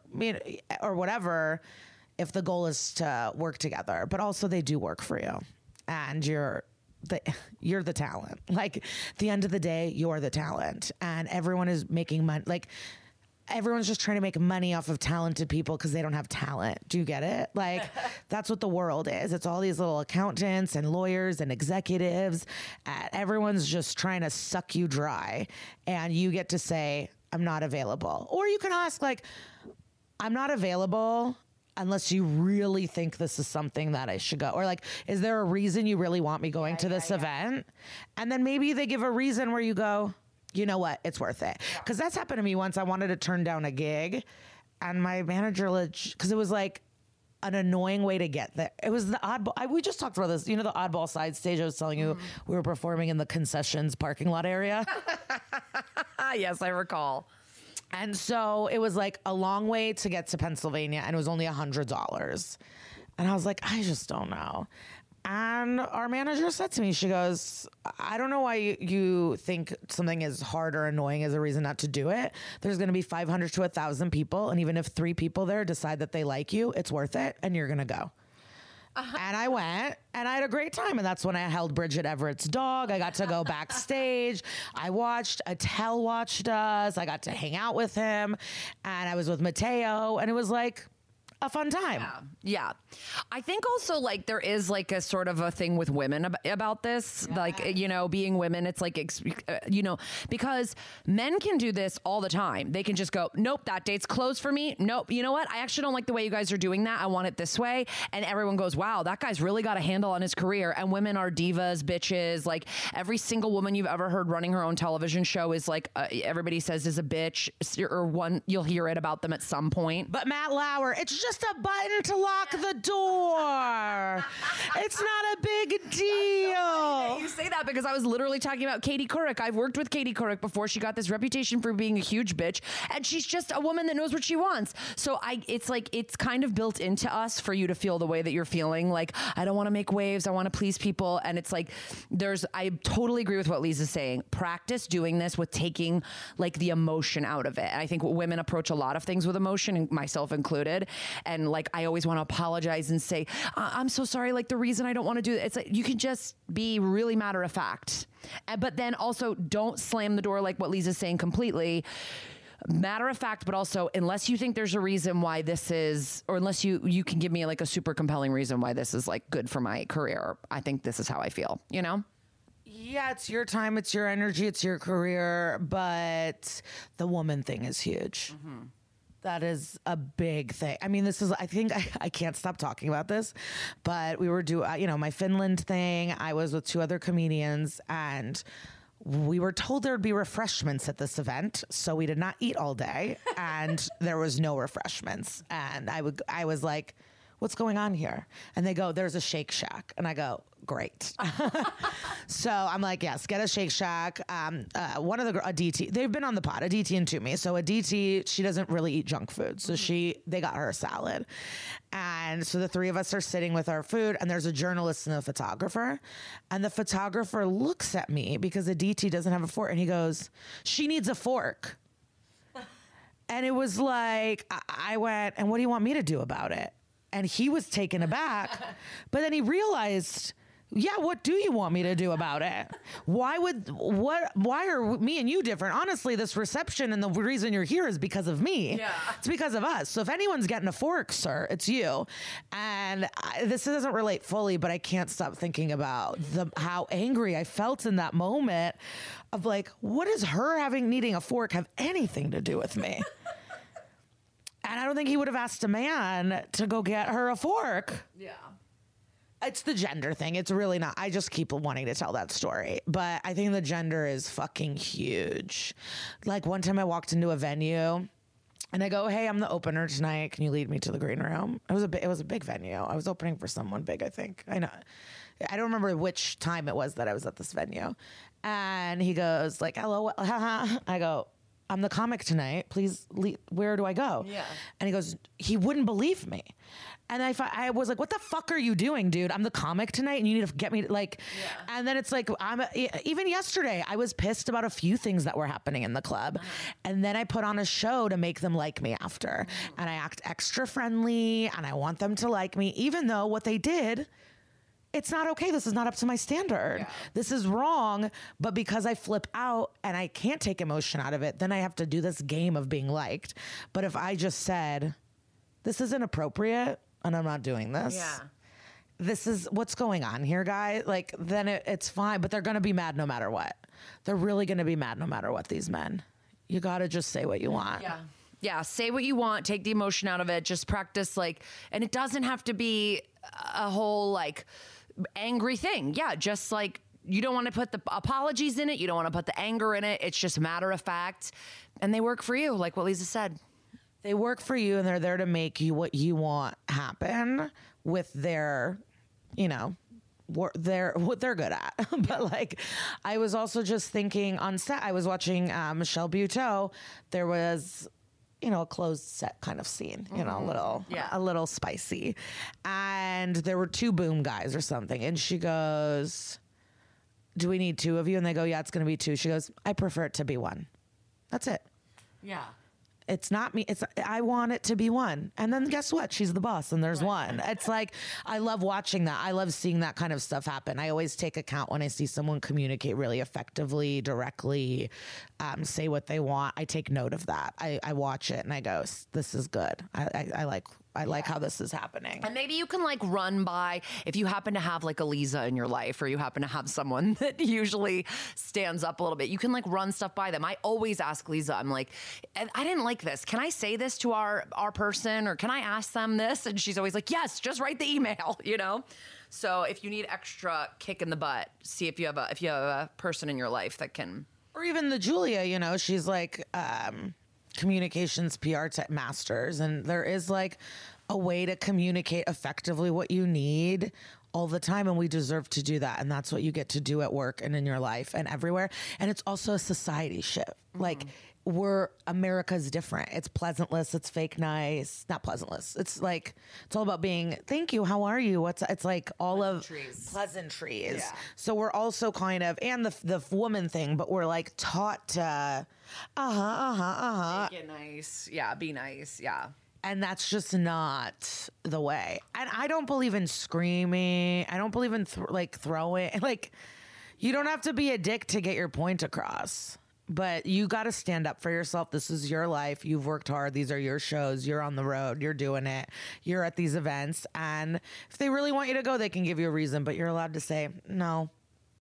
or whatever if the goal is to work together. But also, they do work for you. And you're, the you're the talent. Like at the end of the day, you're the talent, and everyone is making money. Like everyone's just trying to make money off of talented people because they don't have talent. Do you get it? Like that's what the world is. It's all these little accountants and lawyers and executives. And everyone's just trying to suck you dry, and you get to say, "I'm not available," or you can ask like. I'm not available unless you really think this is something that I should go. Or like, is there a reason you really want me going to this event? And then maybe they give a reason where you go, you know what, it's worth it. Because that's happened to me once. I wanted to turn down a gig, and my manager, because it was like, an annoying way to get there. It was the oddball. I, we just talked about this. You know, the oddball side stage. I was telling you mm-hmm. we were performing in the concessions parking lot area. Yes, I recall. And so it was like a long way to get to Pennsylvania and it was only a hundred dollars. And I was like, I just don't know. And our manager said to me, she goes, I don't know why you, you think something is hard or annoying as a reason not to do it. There's going to be 500 to 1,000 people. And even if three people there decide that they like you, it's worth it and you're going to go. Uh-huh. and I went and I had a great time. And that's when I held Bridget Everett's dog. I got to go backstage. I watched, Attell watched us. I got to hang out with him. And I was with Mateo. And it was like, a fun time. Yeah. I think also like there is like a sort of a thing with women ab- about this. Like, you know, being women, it's like, ex- uh, you know, because men can do this all the time. They can just go, nope, that date's closed for me. Nope. You know what? I actually don't like the way you guys are doing that. I want it this way. And everyone goes, wow, that guy's really got a handle on his career. And women are divas, bitches. Like every single woman you've ever heard running her own television show is like, uh, everybody says is a bitch or one, you'll hear it about them at some point. But Matt Lauer, it's just a button to lock the door. it's not a big deal. You say that because I was literally talking about Katie Couric. I've worked with Katie Couric before. She got this reputation for being a huge bitch, and she's just a woman that knows what she wants. So I, it's like it's kind of built into us for you to feel the way that you're feeling. Like I don't want to make waves. I want to please people, and it's like there's. I totally agree with what Liza's saying. Practice doing this with taking like the emotion out of it. I think women approach a lot of things with emotion, myself included, and like I always want to apologize and say "I- I'm so sorry. Like the reason I don't want to do it, it's like you can just be really matter of fact, Uh, but then also don't slam the door like what Liza's saying completely. Matter of fact, but also unless you think there's a reason why this is, or unless you you can give me like a super compelling reason why this is like good for my career, I think this is how I feel. You know. Yeah, it's your time, it's your energy, it's your career, but the woman thing is huge. That is a big thing. I mean, this is, I think, I, I can't stop talking about this, but we were doing, uh, you know, my Finland thing. I was with two other comedians and we were told there would be refreshments at this event. So we did not eat all day and there was no refreshments. And I would, I was like, what's going on here? And they go, there's a Shake Shack. And I go, great. So I'm like, yes, get a Shake Shack. Um, uh, one of the gr- Aditi, they've been on the pod, DT and Toomey. So a DT, she doesn't really eat junk food, so she they got her a salad, and so the three of us are sitting with our food, and there's a journalist and a photographer, and the photographer looks at me because a DT doesn't have a fork, and he goes, she needs a fork. And it was like, I went, and what do you want me to do about it? And he was taken aback. but then he realized, yeah, what do you want me to do about it? Why would, what, why are me and you different? Honestly, this reception and the reason you're here is because of me. Yeah. It's because of us. So if anyone's getting a fork, sir, it's you. And I, this doesn't relate fully, but I can't stop thinking about the, how angry I felt in that moment of like, what does her having needing a fork have anything to do with me? And I don't think he would have asked a man to go get her a fork. Yeah. It's the gender thing. It's really not. I just keep wanting to tell that story. But I think the gender is fucking huge. Like one time I walked into a venue and I go, "Hey, I'm the opener tonight. Can you lead me to the green room?" It was a it was a big venue. I was opening for someone big, I think. I know. I don't remember which time it was that I was at this venue. And he goes like, "Hello." haha." I go, I'm the comic tonight. Please, where do I go? Yeah. And he goes, he wouldn't believe me. And I, I was like, what the fuck are you doing, dude? I'm the comic tonight and you need to get me to, like, and then it's like, I'm, even yesterday, I was pissed about a few things that were happening in the club. Uh-huh. And then I put on a show to make them like me after. Mm-hmm. And I act extra friendly and I want them to like me, even though what they did it's not okay. This is not up to my standard. This is wrong. But because I flip out and I can't take emotion out of it, then I have to do this game of being liked. But if I just said, this isn't appropriate and I'm not doing this. Yeah. This is what's going on here, guy. Like, then it, it's fine, but they're going to be mad no matter what. They're really going to be mad no matter what, these men. You got to just say what you want. Yeah. Yeah, say what you want, take the emotion out of it, just practice like and it doesn't have to be a whole like angry thing. Yeah, just like you don't want to put the apologies in it, you don't want to put the anger in it. It's just matter of fact and they work for you like what Liza said. They work for you and they're there to make you what you want happen with their, you know, wor- their what they're good at. but like, I was also just thinking on set. I was watching uh, Michelle Buteau. There was. You know, a closed set kind of scene. You know, a mm-hmm. little, Yeah. a little spicy, and there were two boom guys or something. And she goes, "Do we need two of you?" And they go, "Yeah, it's going to be two. She goes, "I prefer it to be one. That's it." Yeah. It's not me. It's I want it to be one. And then guess what? She's the boss and there's one. It's like I love watching that. I love seeing that kind of stuff happen. I always take account when I see someone communicate really effectively, directly, um, say what they want. I take note of that. I, I watch it and I go, this is good. I, I, I like I like how this is happening. And maybe you can like run by if you happen to have like a Liza in your life or you happen to have someone that usually stands up a little bit, you can like run stuff by them. I always ask Liza, I'm like, "I- I didn't like this. Can I say this to our our person or can I ask them this? And she's always like, yes, just write the email, you know? So if you need extra kick in the butt, see if you have a if you have a person in your life that can or even the Julia, you know, she's like um, communications PR tech masters, and there is like a way to communicate effectively what you need all the time, and we deserve to do that, and that's what you get to do at work and in your life and everywhere. And it's also a society shift, like. Mm-hmm. We're America's different. It's pleasantless. It's fake nice. Not pleasantless. It's like it's all about being. Thank you. How are you? What's it's like all of pleasantries. Yeah. So we're also kind of and the the woman thing, but we're like taught to, uh huh, uh huh, uh huh, get nice. Yeah, be nice. Yeah. and that's just not the way. And I don't believe in screaming. I don't believe in th- like throwing. Like you don't have to be a dick to get your point across. But you got to stand up for yourself. This is your life. You've worked hard. These are your shows. You're on the road. You're doing it. You're at these events. And if they really want you to go, they can give you a reason, but you're allowed to say, no,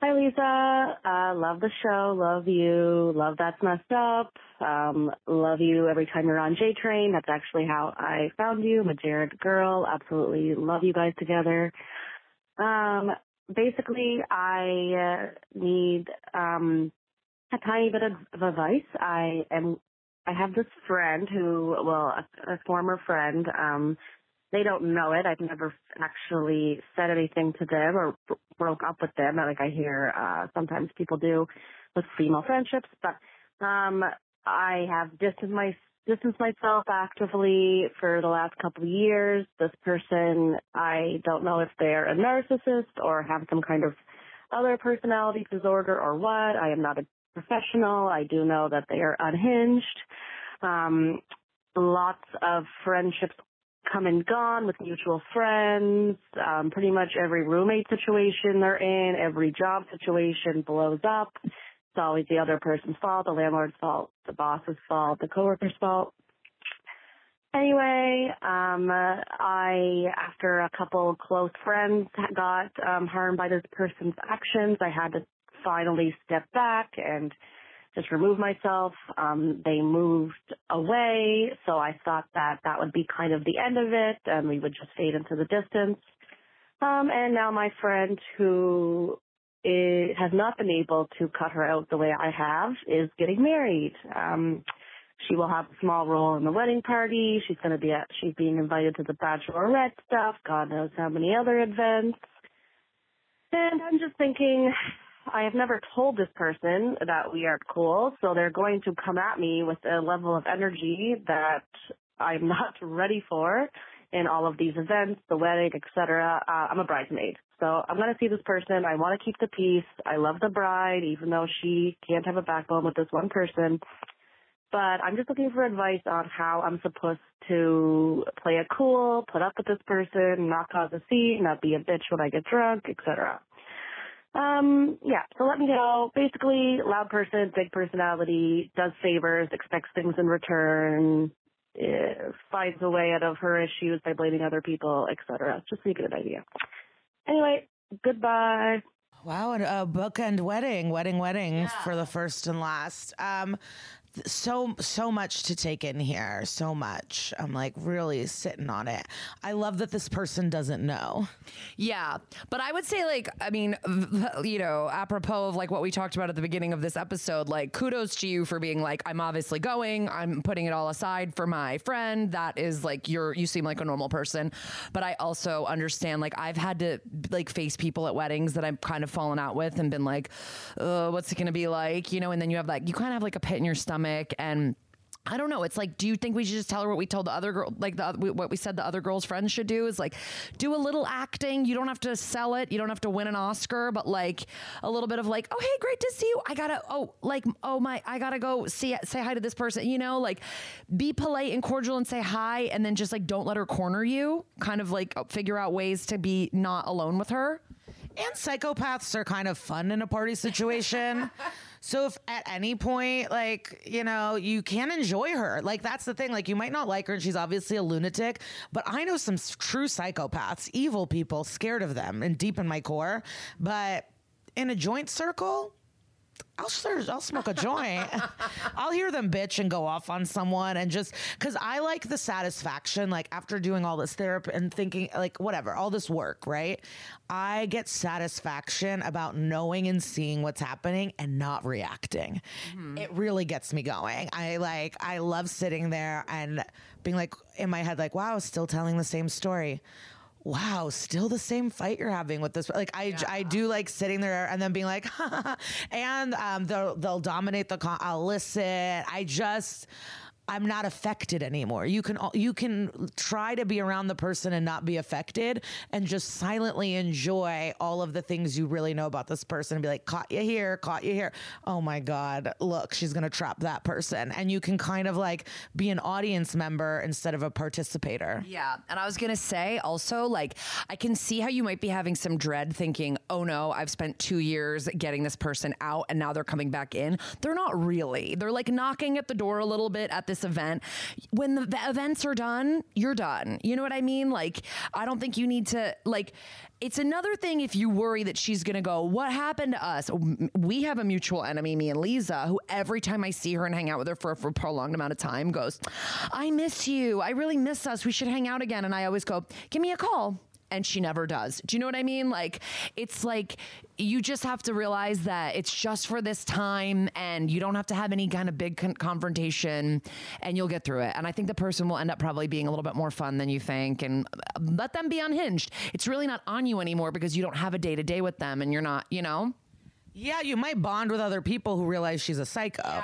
Hi, Liza. Uh, love the show. Love you. Love That's Messed Up. Um, love you every time you're on J Train. That's actually how I found you. I'm a Jared girl. Absolutely love you guys together. Um, basically, I uh, need um, a tiny bit of, advice. I am. I have this friend who, well, a, a former friend. Um, they don't know it. I've never actually said anything to them or broke up with them. Like I hear uh, sometimes people do with female friendships, but um, I have distanced my distanced myself actively for the last couple of years. This person, I don't know if they're a narcissist or have some kind of other personality disorder or what. I am not a professional. I do know that they are unhinged. Um, lots of friendships come and gone with mutual friends. Um, pretty much every roommate situation they're in, every job situation blows up. It's always the other person's fault, the landlord's fault, the boss's fault, the coworker's fault. Anyway, um, I, after a couple close friends got um, harmed by this person's actions, I had to finally step back and just remove myself. Um, they moved away, so I thought that that would be kind of the end of it, and we would just fade into the distance. Um, and now my friend who has not been able to cut her out the way I have is getting married. Um, she will have a small role in the wedding party. She's going to be at, she's being invited to the bachelorette stuff. God knows how many other events. And I'm just thinking, I have never told this person that we are cool, so they're going to come at me with a level of energy that I'm not ready for in all of these events, the wedding, etc. Uh, I'm a bridesmaid, so I'm going to see this person. I want to keep the peace. I love the bride, even though she can't have a backbone with this one person. But I'm just looking for advice on how I'm supposed to play it cool, put up with this person, not cause a scene, not be a bitch when I get drunk, etc. Um, yeah, so let me know. Basically, loud person, big personality, does favors, expects things in return, eh, finds a way out of her issues by blaming other people, etc. Just so you get an idea. Anyway, goodbye. Wow, and a bookend wedding, wedding, wedding for the first and last. Um, th- so so much to take in here, so much. I'm like really sitting on it. I love that this person doesn't know. Yeah. But I would say, like, I mean, you know, apropos of like what we talked about at the beginning of this episode, like, kudos to you for being like, I'm obviously going, I'm putting it all aside for my friend. That is like, you're, you seem like a normal person. But I also understand, like, I've had to like face people at weddings that I've kind of fallen out with and been like, what's it to be like? You know, and then you have like, you kind of have like a pit in your stomach and, I don't know. It's like, do you think we should just tell her what we told the other girl, like the what we said the other girl's friends should do? Is like, do a little acting. You don't have to sell it. You don't have to win an Oscar, but like a little bit of like, oh hey, great to see you. I gotta, oh like, oh my, I gotta go see say hi to this person. You know, like, be polite and cordial and say hi, and then just like don't let her corner you. Kind of like oh, figure out ways to be not alone with her. And psychopaths are kind of fun in a party situation. so if at any point, like, you know, you can enjoy her, like that's the thing. Like you might not like her and she's obviously a lunatic, but I know some true psychopaths, evil people, scared of them and deep in my core. But in a joint circle, I'll sure, I'll smoke a joint. I'll hear them bitch and go off on someone and just because I like the satisfaction, like after doing all this therapy and thinking, like whatever, all this work, right? I get satisfaction about knowing and seeing what's happening and not reacting. Mm-hmm. It really gets me going. I like, I love sitting there and being like in my head, like, wow, still telling the same story wow, still the same fight you're having with this. Like I, I do like sitting there and then being like, and um, they'll they'll dominate the. Con- I'll listen. I just. I'm not affected anymore. You can you can try to be around the person and not be affected, and just silently enjoy all of the things you really know about this person. And be like, caught you here, caught you here. Oh my god, look, she's gonna trap that person, and you can kind of like be an audience member instead of a participator. Yeah. And I was going to say also, like, I can see how you might be having some dread thinking, oh no, I've spent two years getting this person out and now they're coming back in. They're not really. They're like knocking at the door a little bit at this event. When the, the events are done, you're done. You know what I mean? Like, I don't think you need to, like, it's another thing if you worry that she's going to go, What happened to us? Oh, we have a mutual enemy, me and Liza, who every time I see her and hang out with her for, for a prolonged amount of time goes, I miss you. I really miss us. We should hang out again. And I always go, Give me a call. And she never does. Do you know what I mean? Like, it's like you just have to realize that it's just for this time and you don't have to have any kind of big con- confrontation and you'll get through it. And I think the person will end up probably being a little bit more fun than you think and uh, let them be unhinged. It's really not on you anymore because you don't have a day to day with them and you're not, you know? Yeah, you might bond with other people who realize she's a psycho. Yeah.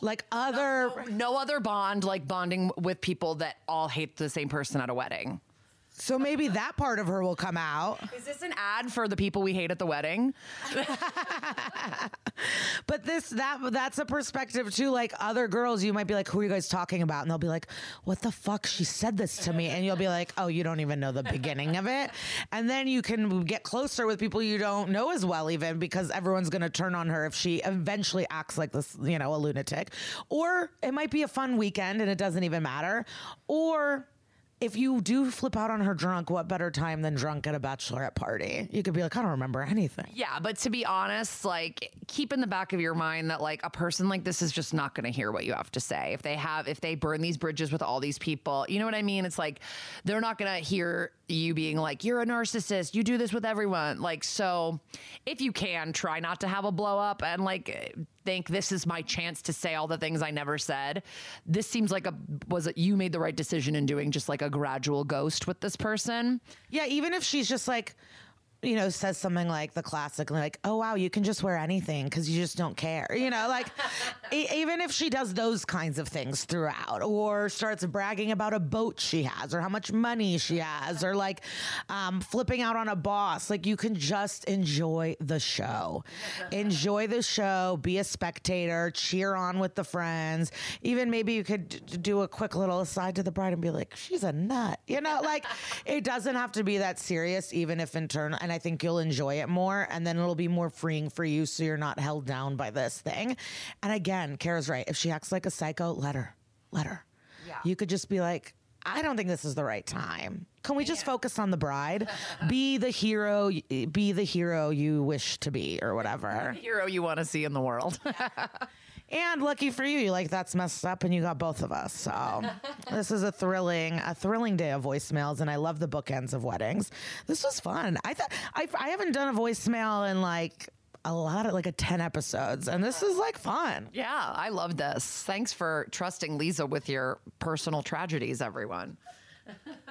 Like other No other bond like bonding with people that all hate the same person at a wedding. So maybe that part of her will come out. Is this an ad for the people we hate at the wedding? But this that that's a perspective too. Like other girls, you might be like, "Who are you guys talking about?" And they'll be like, "What the fuck? She said this to me," and you'll be like, "Oh, you don't even know the beginning of it." And then you can get closer with people you don't know as well, even because everyone's gonna turn on her if she eventually acts like this, you know, a lunatic. Or it might be a fun weekend and it doesn't even matter. Or if you do flip out on her drunk, what better time than drunk at a bachelorette party? You could be like, I don't remember anything. Yeah, but to be honest, like keep in the back of your mind that like a person like this is just not going to hear what you have to say. If they have if they burn these bridges with all these people, you know what I mean? It's like they're not going to hear you being like you're a narcissist, you do this with everyone. Like so if you can try not to have a blow up and like think this is my chance to say all the things I never said. This seems like a was it you made the right decision in doing just like a gradual ghost with this person. Yeah, even if she's just like, you know, says something like the classic, like, oh, wow, you can just wear anything because you just don't care. You know, like, e- even if she does those kinds of things throughout or starts bragging about a boat she has or how much money she has or like um, flipping out on a boss, like, you can just enjoy the show. enjoy the show, be a spectator, cheer on with the friends. Even maybe you could d- do a quick little aside to the bride and be like, she's a nut. You know, like, it doesn't have to be that serious, even if internal. And I think you'll enjoy it more, and then it'll be more freeing for you, so you're not held down by this thing. And again, Kara's right. If she acts like a psycho, let her, let her. Yeah. You could just be like, I don't think this is the right time. Can we just focus on the bride? be the hero, be the hero you wish to be, or whatever. Hero you want to see in the world. And lucky for you, you like that's messed up, and you got both of us. So this is a thrilling, a thrilling day of voicemails, and I love the bookends of weddings. This was fun. I thought I, I haven't done a voicemail in like a lot of like a ten episodes, and this is like fun. Yeah, I love this. Thanks for trusting Liza with your personal tragedies, everyone.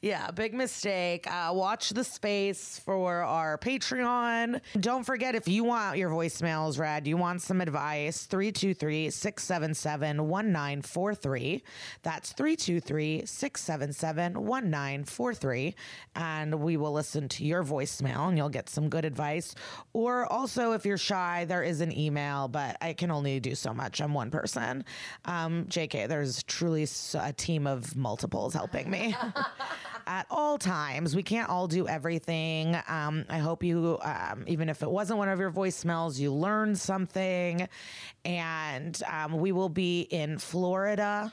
Yeah, big mistake. Uh, watch the space for our Patreon. Don't forget if you want your voicemails read, you want some advice, 323 677 1943. That's 323 677 1943. And we will listen to your voicemail and you'll get some good advice. Or also, if you're shy, there is an email, but I can only do so much. I'm one person. Um, JK, there's truly a team of multiples helping me at all times. We can't all do everything. Um, I hope you, um, even if it wasn't one of your voicemails, you learned something. And um, we will be in Florida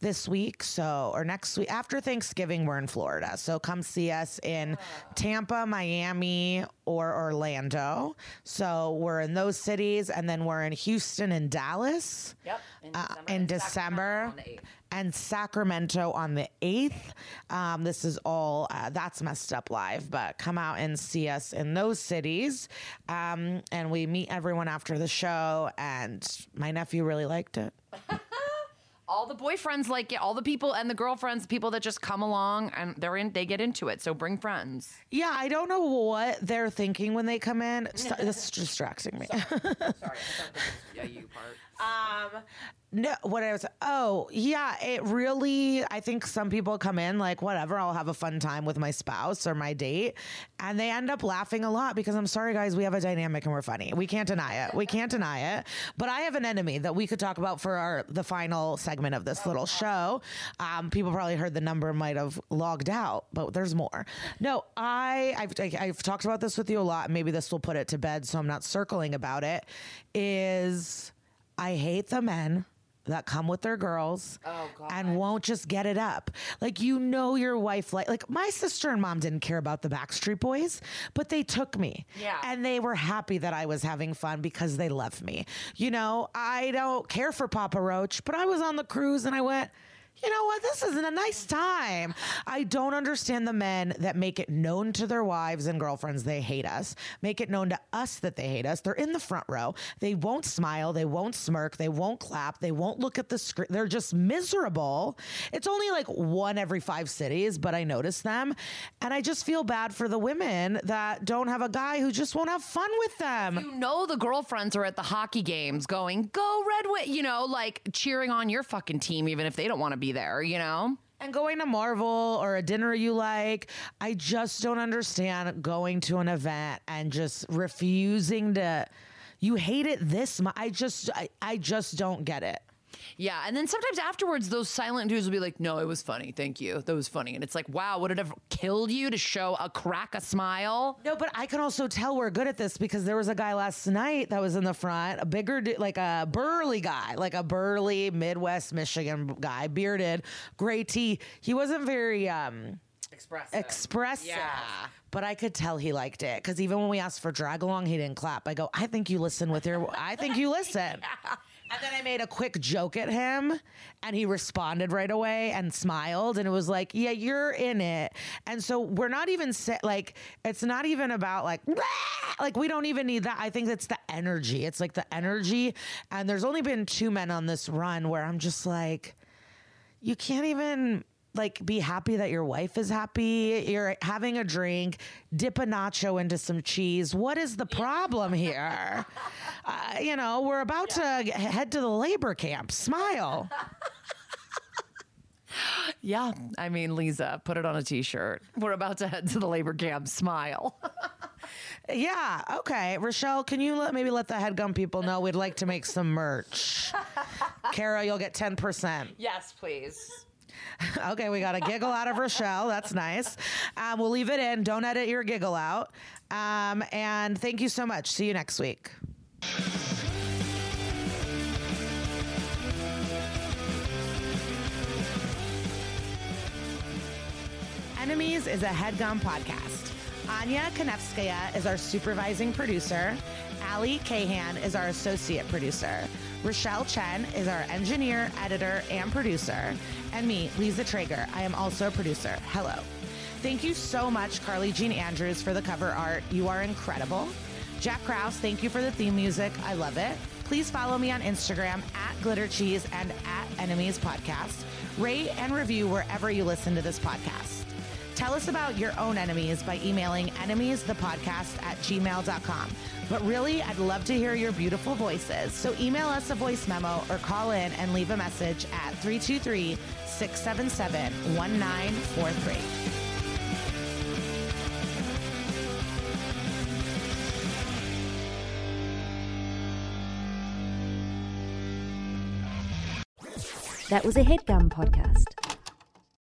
this week. So, or next week after Thanksgiving, we're in Florida. So come see us in Tampa, Miami, or Orlando. So we're in those cities. And then we're in Houston and Dallas Yep. uh, in December and Sacramento on the 8th. Um, this is all uh, that's messed up live, but come out and see us in those cities. Um, and we meet everyone after the show. And my nephew really liked it. all the boyfriends like it, all the people and the girlfriends, people that just come along and they're in, they get into it. So bring friends. Yeah, I don't know what they're thinking when they come in. This is distracting me. Sorry, I thought this was a you part. Um, no, what I was, oh, yeah, it really, I think some people come in like, whatever, I'll have a fun time with my spouse or my date. And they end up laughing a lot because I'm sorry, guys, we have a dynamic and we're funny. We can't deny it. We can't deny it. But I have an enemy that we could talk about for our, the final segment of this little show. Um, people probably heard the number might have logged out, but there's more. No, I, I've, I've talked about this with you a lot. Maybe this will put it to bed so I'm not circling about it. Is, I hate the men that come with their girls oh, and won't just get it up. Like you know your wife like like my sister and mom didn't care about the Backstreet Boys, but they took me. Yeah. And they were happy that I was having fun because they loved me. You know, I don't care for Papa Roach, but I was on the cruise and I went you know what? This isn't a nice time. I don't understand the men that make it known to their wives and girlfriends they hate us, make it known to us that they hate us. They're in the front row. They won't smile. They won't smirk. They won't clap. They won't look at the screen. They're just miserable. It's only like one every five cities, but I notice them. And I just feel bad for the women that don't have a guy who just won't have fun with them. You know the girlfriends are at the hockey games going, "Go Red Wing," you know, like cheering on your fucking team even if they don't want to be there, you know? And going to Marvel or a dinner you like, I just don't understand going to an event and just refusing to. You hate it this much. I just, I, I just don't get it. Yeah, and then sometimes afterwards, those silent dudes will be like, "No, it was funny. Thank you. That was funny." And it's like, "Wow, would it have killed you to show a crack a smile?" No, but I can also tell we're good at this because there was a guy last night that was in the front, a bigger, like a burly guy, like a burly Midwest Michigan guy, bearded, gray tee. He wasn't very um Expressive. expressive. Yeah. But I could tell he liked it because even when we asked for drag along, he didn't clap. I go, I think you listen with your, I think you listen. And then I made a quick joke at him and he responded right away and smiled. And it was like, yeah, you're in it. And so we're not even set, like, it's not even about like, like, we don't even need that. I think it's the energy. It's like the energy. And there's only been two men on this run where I'm just like, you can't even like be happy that your wife is happy. You're having a drink, dip a nacho into some cheese. What is the problem here? uh, you know, we're about to head to the labor camp. Smile. Yeah, I mean, Liza, put it on a t-shirt. We're about to head to the labor camp. Smile. yeah. Okay. Rochelle, can you let, maybe let the headgum people know we'd like to make some merch? Kara, you'll get 10%. yes, please. Okay, we got a giggle out of Rochelle. That's nice. Um, we'll leave it in. Don't edit your giggle out. Um, and thank you so much. See you next week. Enemies is a headgum podcast. Anya Konevskaya is our supervising producer. Ali Kahan is our associate producer. Rochelle Chen is our engineer, editor, and producer. And me, Liza Treyger. I am also a producer. Hello. Thank you so much, Carly Jean Andrews, for the cover art. You are incredible. Jack Krause, thank you for the theme music. I love it. Please follow me on Instagram at Glitter Cheese and at Enemies Podcast. Rate and review wherever you listen to this podcast. Tell us about your own enemies by emailing enemiesthepodcast at gmail.com. But really, I'd love to hear your beautiful voices. So email us a voice memo or call in and leave a message at 323 677 1943. That was a headgum podcast.